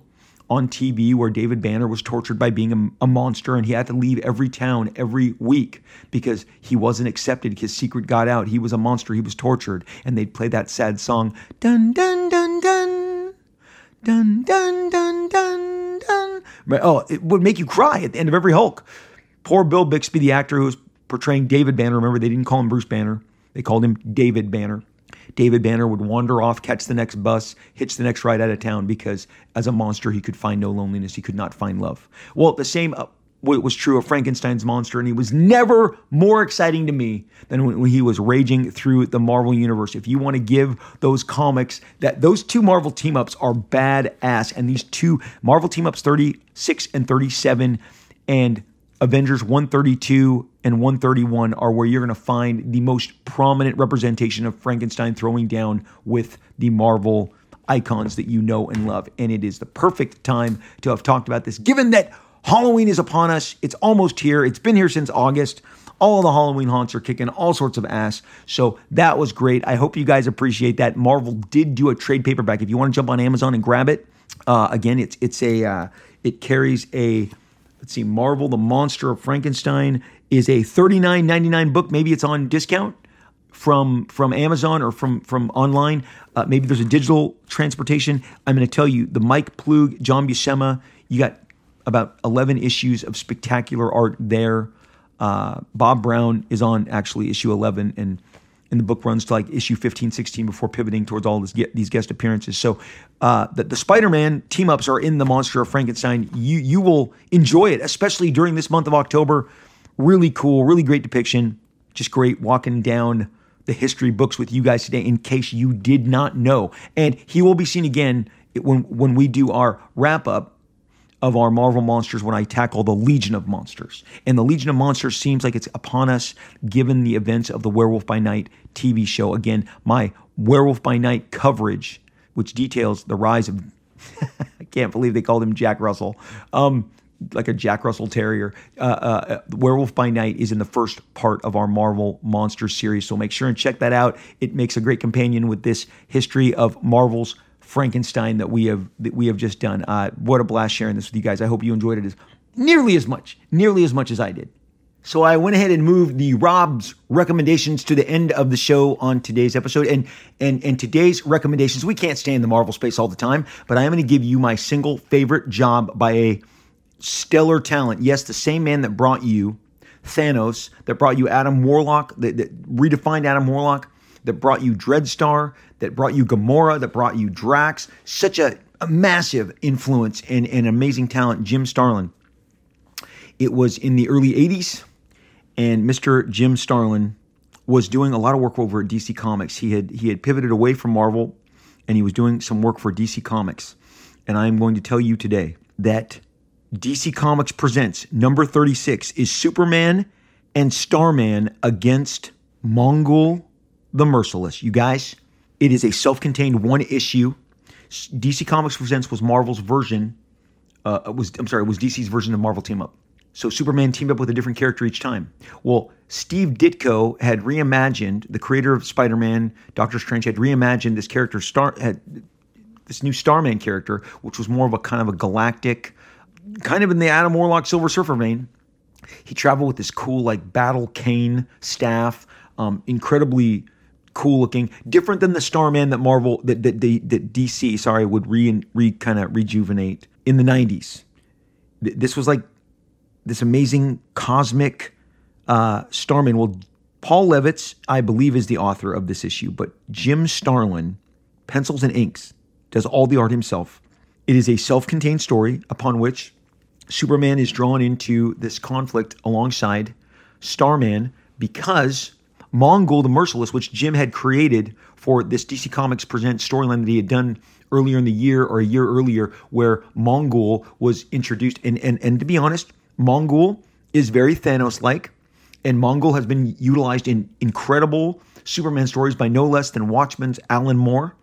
on TV where David Banner was tortured by being a, a, monster and he had to leave every town every week because he wasn't accepted. His secret got out. He was a monster. He was tortured. And they'd play that sad song, dun, dun, dun, dun, dun, dun, dun, dun, dun. Oh, it would make you cry at the end of every Hulk. Poor Bill Bixby, the actor who was portraying David Banner. Remember, they didn't call him Bruce Banner, they called him David Banner. David Banner would wander off, catch the next bus, hitch the next ride out of town because as a monster, he could find no loneliness. He could not find love. Well, the same uh, was true of Frankenstein's monster, and he was never more exciting to me than when, he was raging through the Marvel universe. If you want to give those comics that those two Marvel team ups are badass, and these two Marvel team ups, 36 and 37, and Avengers 132 and 131 are where you're going to find the most prominent representation of Frankenstein throwing down with the Marvel icons that you know and love. And it is the perfect time to have talked about this, given that Halloween is upon us. It's almost here, it's been here since August. All the Halloween haunts are kicking all sorts of ass. So that was great. I hope you guys appreciate that. Marvel did do a trade paperback. If you want to jump on Amazon and grab it, uh, again, it's it's a uh, it carries a let's see, Marvel, The Monster of Frankenstein is a $39.99 book. Maybe it's on discount from from Amazon or from from online. Uh, maybe there's a digital transportation. I'm going to tell you the Mike Ploog, John Buscema. You got about 11 issues of spectacular art there. Uh, Bob Brown is on actually issue 11, and and the book runs to like issue 15, 16 before pivoting towards all this, these guest appearances. So uh, the, the Spider-Man team ups are in the Monster of Frankenstein. You you will enjoy it, especially during this month of October. Really cool, really great depiction. Just great walking down the history books with you guys today in case you did not know. And he will be seen again when when we do our wrap up of our Marvel monsters when I tackle the Legion of Monsters. And the Legion of Monsters seems like it's upon us given the events of the Werewolf by Night TV show. Again, my Werewolf by Night coverage, which details the rise of, I can't believe they called him Jack Russell. Um, like a Jack Russell Terrier. Uh, uh, Werewolf by Night is in the first part of our Marvel Monsters series, so make sure and check that out. It makes a great companion with this history of Marvel's Frankenstein that we have that we have just done. Uh, what a blast sharing this with you guys. I hope you enjoyed it as nearly as much, nearly as much as I did. So I went ahead and moved the Rob's recommendations to the end of the show on today's episode. And and and today's recommendations, we can't stay in the Marvel space all the time, but I am going to give you my single favorite job by a stellar talent. Yes, the same man that brought you Thanos, that brought you Adam Warlock, that, that redefined Adam Warlock, that brought you Dreadstar, that brought you Gamora, that brought you Drax. Such a, a massive influence and, and amazing talent, Jim Starlin. It was in the early 80s, and Mr. Jim Starlin was doing a lot of work over at DC Comics. He had he had pivoted away from Marvel and he was doing some work for DC Comics. And I am going to tell you today that DC Comics presents number 36 is Superman and Starman against Mongul the Merciless. You guys, it is a self contained one issue. DC Comics Presents was Marvel's version. Uh, was I'm sorry, was DC's version of Marvel Team Up. So Superman teamed up with a different character each time. Well, Steve Ditko had reimagined the creator of Spider-Man, Doctor Strange had reimagined this character Star had this new Starman character, which was more of a kind of a galactic, kind of in the Adam Warlock Silver Surfer vein. He traveled with this cool like battle cane staff, um, incredibly cool looking, different than the Starman that Marvel that that, that, that DC sorry would re re kind of rejuvenate in the 90s. This was like this amazing cosmic uh, Starman. Well, Paul Levitz, I believe, is the author of this issue, but Jim Starlin, pencils and inks, does all the art himself. It is a self-contained story upon which Superman is drawn into this conflict alongside Starman because Mongul the Merciless, which Jim had created for this DC Comics Present storyline that he had done earlier in the year or a year earlier, where Mongul was introduced. And, and, and to be honest, Mongul is very Thanos like, and Mongul has been utilized in incredible Superman stories by no less than Watchmen's Alan Moore.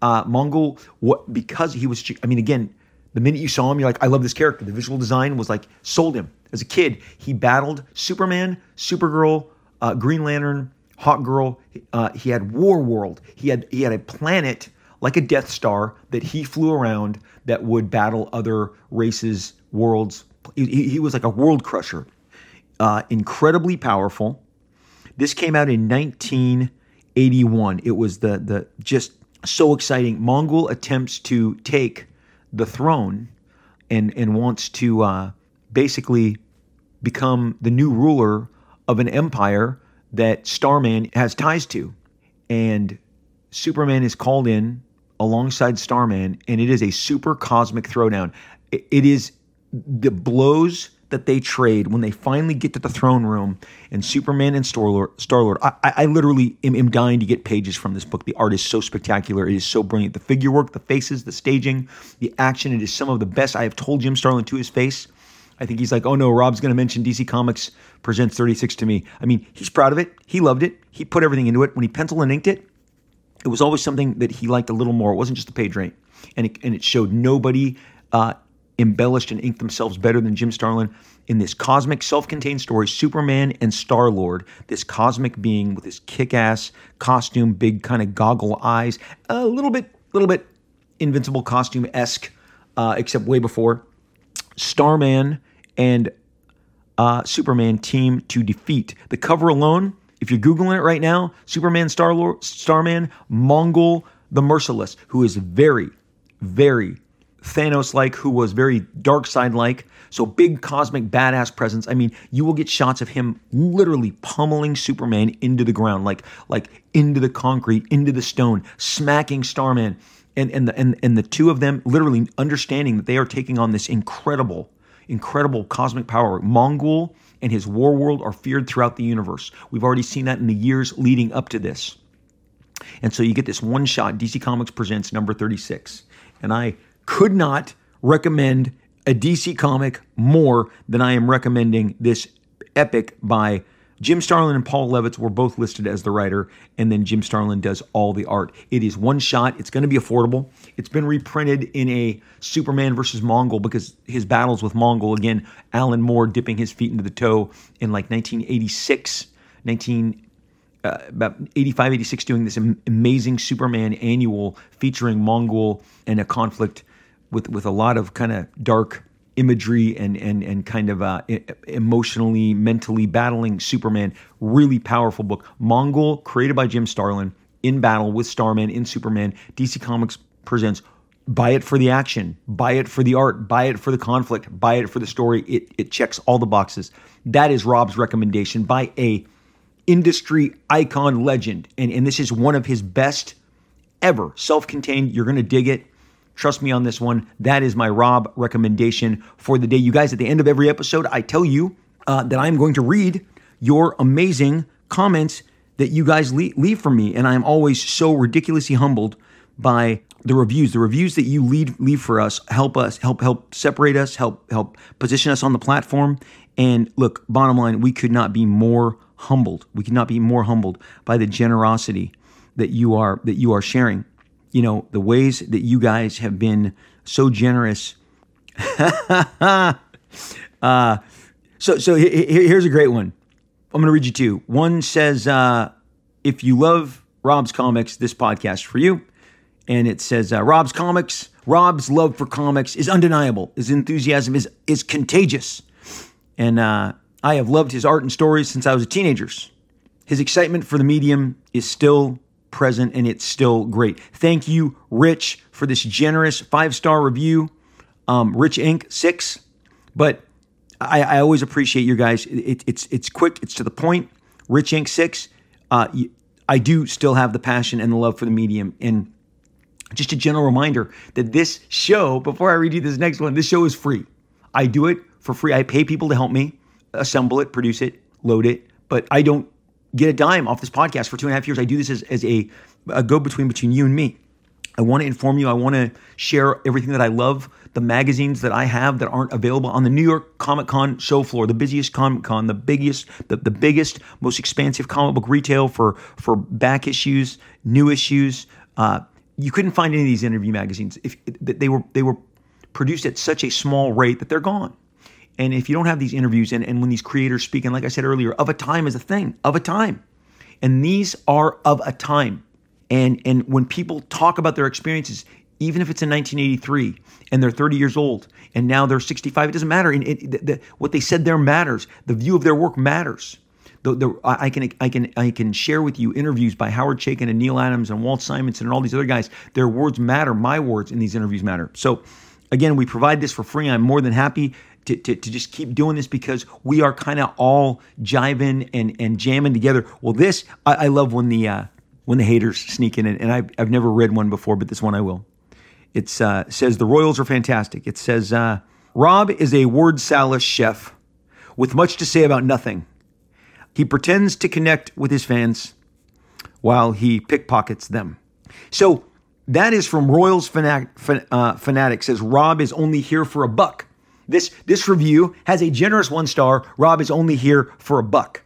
Uh, Mongul, what because he was, I mean, again, the minute you saw him, you're like, I love this character. The visual design was like sold him. As a kid, he battled Superman, Supergirl, uh, Green Lantern, Hawkgirl. Uh, he had War World. He had he had a planet like a Death Star that he flew around that would battle other races, worlds. He, he was like a world crusher. Uh, incredibly powerful. This came out in 1981. It was the the just so exciting. Mongul attempts to take the throne and and wants to uh, basically become the new ruler of an empire that Starman has ties to. And Superman is called in alongside Starman, and it is a super cosmic throwdown. It is the blows that they trade when they finally get to the throne room and Superman and Starlord. Starlord, I, I literally am, am, dying to get pages from this book. The art is so spectacular. It is so brilliant. The figure work, the faces, the staging, the action. It is some of the best. I have told Jim Starlin to his face. I think he's like, oh no, Rob's going to mention DC Comics presents 36 to me. I mean, he's proud of it. He loved it. He put everything into it. When he penciled and inked it, it was always something that he liked a little more. It wasn't just the page rate, and it, and it showed nobody uh, embellished and inked themselves better than Jim Starlin in this cosmic, self-contained story. Superman and Star Lord, this cosmic being with this kick-ass costume, big kind of goggle eyes, a little bit, little bit Invincible costume esque, uh, except way before. Starman and uh, Superman team to defeat. The cover alone if you're Googling it right now, Superman, Star Lord, Starman, Mongul, the Merciless, who is very, very Thanos like, who was very dark side like. So big cosmic badass presence. I mean, you will get shots of him literally pummeling Superman into the ground, like like into the concrete, into the stone, smacking Starman. And and the and, and the two of them literally understanding that they are taking on this incredible, incredible cosmic power. Mongul and his war world are feared throughout the universe. We've already seen that in the years leading up to this. And so you get this one shot DC Comics presents number 36. And I could not recommend a DC comic more than I am recommending this epic by Jim Starlin and Paul Levitz were both listed as the writer, and then Jim Starlin does all the art. It is one shot. It's going to be affordable. It's been reprinted in a Superman versus Mongul because his battles with Mongul, again, Alan Moore dipping his feet into the toe in like 1986, 19, uh, about 85, 86, doing this amazing Superman annual featuring Mongul and a conflict with, with a lot of kind of dark imagery and and and kind of uh, emotionally, mentally battling Superman. Really powerful book. Mongul, created by Jim Starlin, in battle with Starman in Superman. DC Comics presents. Buy it for the action. Buy it for the art. Buy it for the conflict. Buy it for the story. It it checks all the boxes. That is Rob's recommendation by a industry icon legend, and and this is one of his best ever. Self-contained. You're gonna dig it Trust me on this one. That is my Rob recommendation for the day. You guys, at the end of every episode, I tell you uh, that I'm going to read your amazing comments that you guys leave, leave for me. And I'm always so ridiculously humbled by the reviews. The reviews that you leave leave for us help us, help help separate us, help help position us on the platform. And look, bottom line, we could not be more humbled. We could not be more humbled by the generosity that you are that you are sharing you know, the ways that you guys have been so generous. uh, so, so here's a great one. I'm going to read you two. One says, uh, if you love Rob's comics, this podcast for you. And it says, uh, Rob's comics, Rob's love for comics is undeniable. His enthusiasm is, is contagious. And uh, I have loved his art and stories since I was a teenager. His excitement for the medium is still present and it's still great. Thank you, Rich, for this generous five star review. Um, Rich Inc. six, but I, I always appreciate you guys. It, it's it's quick, it's to the point. Rich Inc. six. Uh, I do still have the passion and the love for the medium. And just a general reminder that this show, before I read you this next one, this show is free. I do it for free. I pay people to help me assemble it, produce it, load it, but I don't get a dime off this podcast for two and a half years. I do this as, as a, a go between between you and me. I want to inform you. I want to share everything that I love, the magazines that I have that aren't available on the New York Comic Con show floor, the busiest Comic Con, the biggest, the, the biggest, most expansive comic book retail for for back issues, new issues. Uh, you couldn't find any of these interview magazines. If they were they were produced at such a small rate that they're gone. And if you don't have these interviews and, and when these creators speak, and like I said earlier, of a time is a thing, of a time. And these are of a time. And and when people talk about their experiences, even if it's in 1983 and they're 30 years old and now they're 65, it doesn't matter. And it, the, the, what they said there matters. The view of their work matters. The, the, I can I can I can share with you interviews by Howard Chaykin and Neal Adams and Walt Simonson and all these other guys. Their words matter. My words in these interviews matter. So, again, we provide this for free. I'm more than happy to, to, to just keep doing this because we are kind of all jiving and, and jamming together. Well, this I, I love when the uh, when the haters sneak in, and I've, I've never read one before, but this one I will. It uh, says the Royals are fantastic. It says uh, Rob is a word salad chef with much to say about nothing. He pretends to connect with his fans while he pickpockets them. So that is from Royals Fanatic, uh, Fanatic says Rob is only here for a buck. This this review has a generous one star. Rob is only here for a buck,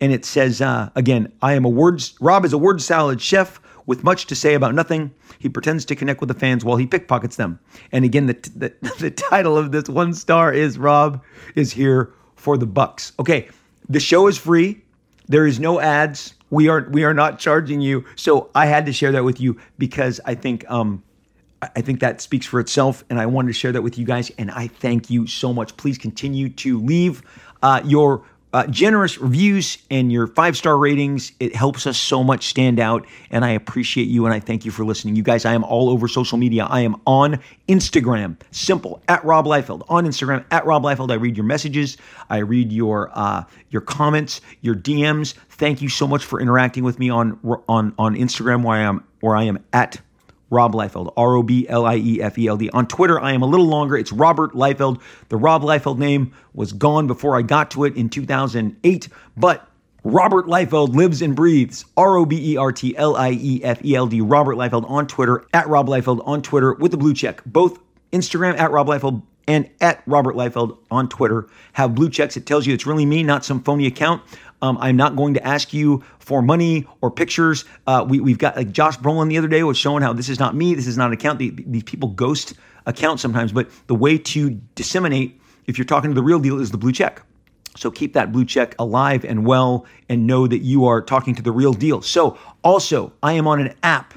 and it says uh, again, I am a words. Rob is a word salad chef with much to say about nothing. He pretends to connect with the fans while he pickpockets them. And again, the the, the title of this one star is Rob is here for the bucks. Okay, the show is free. There is no ads. We are we are not charging you. So I had to share that with you because I think um I think that speaks for itself, and I wanted to share that with you guys. And I thank you so much. Please continue to leave uh, your uh, generous reviews and your five star ratings. It helps us so much stand out, and I appreciate you and I thank you for listening. You guys, I am all over social media. I am on Instagram, simple at Rob Liefeld. On Instagram at Rob Liefeld, I read your messages, I read your uh, your comments, your DMs. Thank you so much for interacting with me on on on Instagram, where I am where I am at Rob Liefeld, R O B L I E F E L D. On Twitter, I am a little longer. It's Robert Liefeld. The Rob Liefeld name was gone before I got to it in 2008, but Robert Liefeld lives and breathes. R O B E R T L I E F E L D. Robert Liefeld on Twitter, at Rob Liefeld on Twitter with the blue check. Both Instagram at Rob Liefeld and at Robert Liefeld on Twitter have blue checks. It tells you it's really me, not some phony account. Um, I'm not going to ask you for money or pictures. Uh, we, have got like Josh Brolin the other day was showing how this is not me, this is not an account. These people ghost accounts sometimes, but the way to disseminate, if you're talking to the real deal, is the blue check. So keep that blue check alive and well and know that you are talking to the real deal. So also, I am on an app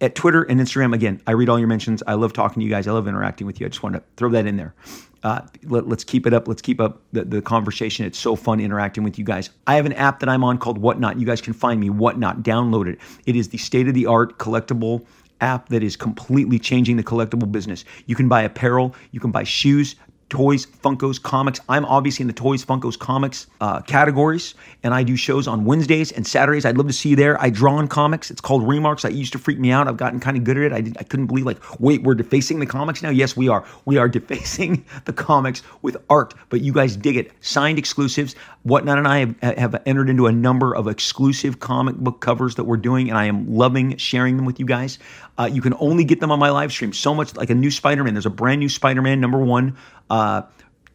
at Twitter and Instagram. Again, I read all your mentions. I love talking to you guys. I love interacting with you. I just want to throw that in there uh, let, us keep it up. Let's keep up the, the conversation. It's so fun interacting with you guys. I have an app that I'm on called Whatnot. You guys can find me, Whatnot. Download it. It is the state of the art collectible app that is completely changing the collectible business. You can buy apparel, you can buy shoes, toys, Funkos, comics. I'm obviously in the toys, Funkos, comics uh, categories, and I do shows on Wednesdays and Saturdays. I'd love to see you there. I draw on comics. It's called Remarks. I used to freak me out. I've gotten kind of good at it. I, did, I couldn't believe, like, wait, we're defacing the comics now? Yes, we are. We are defacing the comics with art, but you guys dig it. Signed exclusives. Whatnot and I have, have entered into a number of exclusive comic book covers that we're doing, and I am loving sharing them with you guys. Uh, you can only get them on my live stream. So much like a new Spider Man. There's a brand new Spider Man number one uh,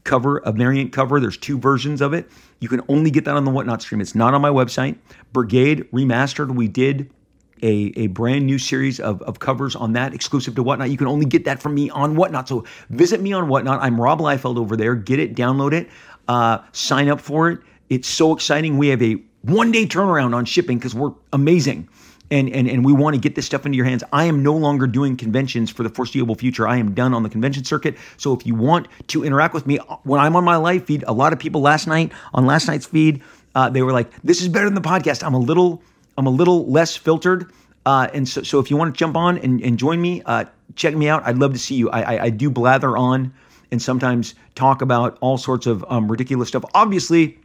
cover, a variant cover. There's two versions of it. You can only get that on the Whatnot stream. It's not on my website. Brigade Remastered, we did a, a brand new series of, of covers on that exclusive to Whatnot. You can only get that from me on Whatnot. So visit me on Whatnot. I'm Rob Liefeld over there. Get it, download it, uh, sign up for it. It's so exciting. We have a one day turnaround on shipping because we're amazing and, and, and we want to get this stuff into your hands. I am no longer doing conventions for the foreseeable future. I am done on the convention circuit. So if you want to interact with me when I'm on my live feed, a lot of people last night on last night's feed, uh, they were like, "This is better than the podcast." I'm a little I'm a little less filtered. Uh, and so, so if you want to jump on and, and join me, uh, check me out. I'd love to see you. I, I, I do blather on and sometimes talk about all sorts of um, ridiculous stuff. Obviously,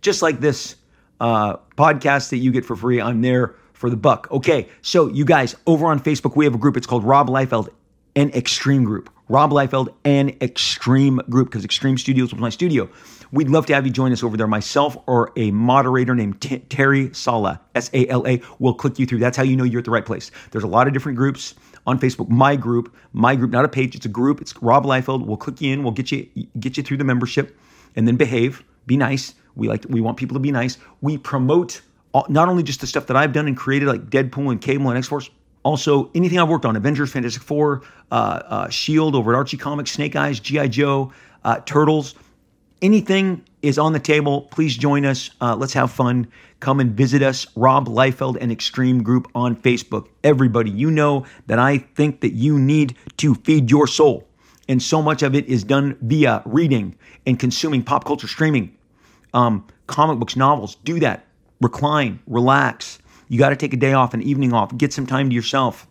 just like this uh, podcast that you get for free, I'm there for the buck. Okay, so you guys, over on Facebook, we have a group. It's called Rob Liefeld an Extreme Group. Rob Liefeld and Extreme Group, because Extreme Studios was my studio. We'd love to have you join us over there. Myself or a moderator named T- Terry Sala, S A L A, will click you through. That's how you know you're at the right place. There's a lot of different groups on Facebook. My group, my group, not a page, it's a group. It's Rob Liefeld. We'll click you in. We'll get you get you through the membership, and then behave. Be nice. We like we want people to be nice. We promote not only just the stuff that I've done and created, like Deadpool and Cable and X Force, also anything I've worked on Avengers, Fantastic Four, uh, uh, Shield over at Archie Comics, Snake Eyes, G.I. Joe, uh, Turtles. anything is on the table. Please join us. Uh, let's have fun. Come and visit us, Rob Liefeld and Extreme Group on Facebook. Everybody, you know that I think that you need to feed your soul. And so much of it is done via reading and consuming pop culture streaming, um, comic books, novels. Do that. Recline, relax. You got to take a day off, an evening off, get some time to yourself.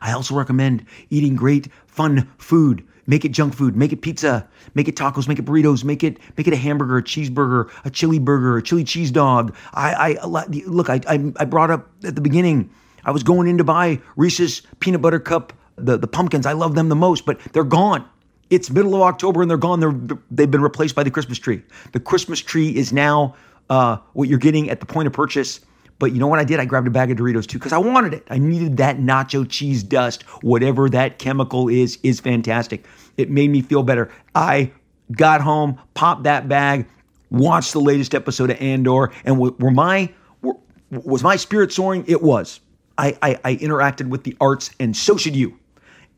I also recommend eating great, fun food. Make it junk food. Make it pizza. Make it tacos. Make it burritos. Make it make it a hamburger, a cheeseburger, a chili burger, a chili cheese dog. I, I look. I, I I brought up at the beginning. I was going in to buy Reese's peanut butter cup the the pumpkins. I love them the most, but they're gone. It's middle of October and they're gone. They're they've been replaced by the Christmas tree. The Christmas tree is now uh, what you're getting at the point of purchase. But you know what I did? I grabbed a bag of Doritos too because I wanted it. I needed that nacho cheese dust. Whatever that chemical is, is fantastic. It made me feel better. I got home, popped that bag, watched the latest episode of Andor, and were my were, was my spirit soaring? It was. I, I, I interacted with the arts, and so should you.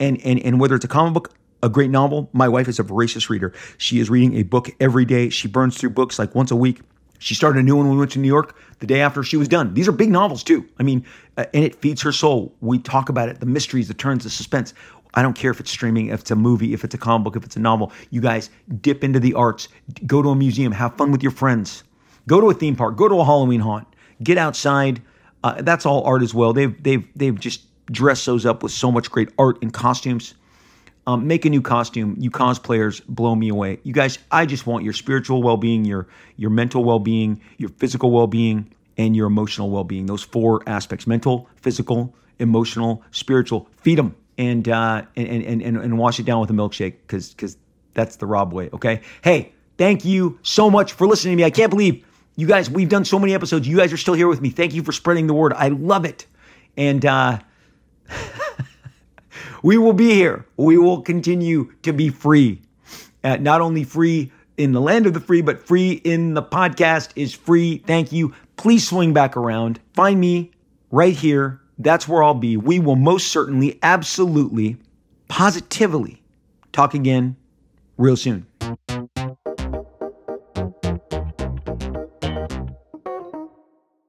And and and whether it's a comic book, a great novel, my wife is a voracious reader. She is reading a book every day. She burns through books like once a week. She started a new one when we went to New York the day after she was done. These are big novels too. I mean, uh, and it feeds her soul. We talk about it, the mysteries, the turns, the suspense. I don't care if it's streaming, if it's a movie, if it's a comic book, if it's a novel. You guys dip into the arts, go to a museum, have fun with your friends, go to a theme park, go to a Halloween haunt, get outside. Uh, that's all art as well. They've they've they've just dressed those up with so much great art and costumes. Um, make a new costume. You cosplayers blow me away. You guys, I just want your spiritual well-being, your your mental well-being, your physical well-being, and your emotional well-being. Those four aspects: mental, physical, emotional, spiritual. Feed them and uh, and, and and and wash it down with a milkshake because because that's the Rob way. Okay. Hey, thank you so much for listening to me. I can't believe you guys. We've done so many episodes. You guys are still here with me. Thank you for spreading the word. I love it. And uh, we will be here. We will continue to be free. Uh, not only free in the land of the free, but free in the podcast is free. Thank you. Please swing back around. Find me right here that's where I'll be. We will most certainly, absolutely, positively talk again real soon.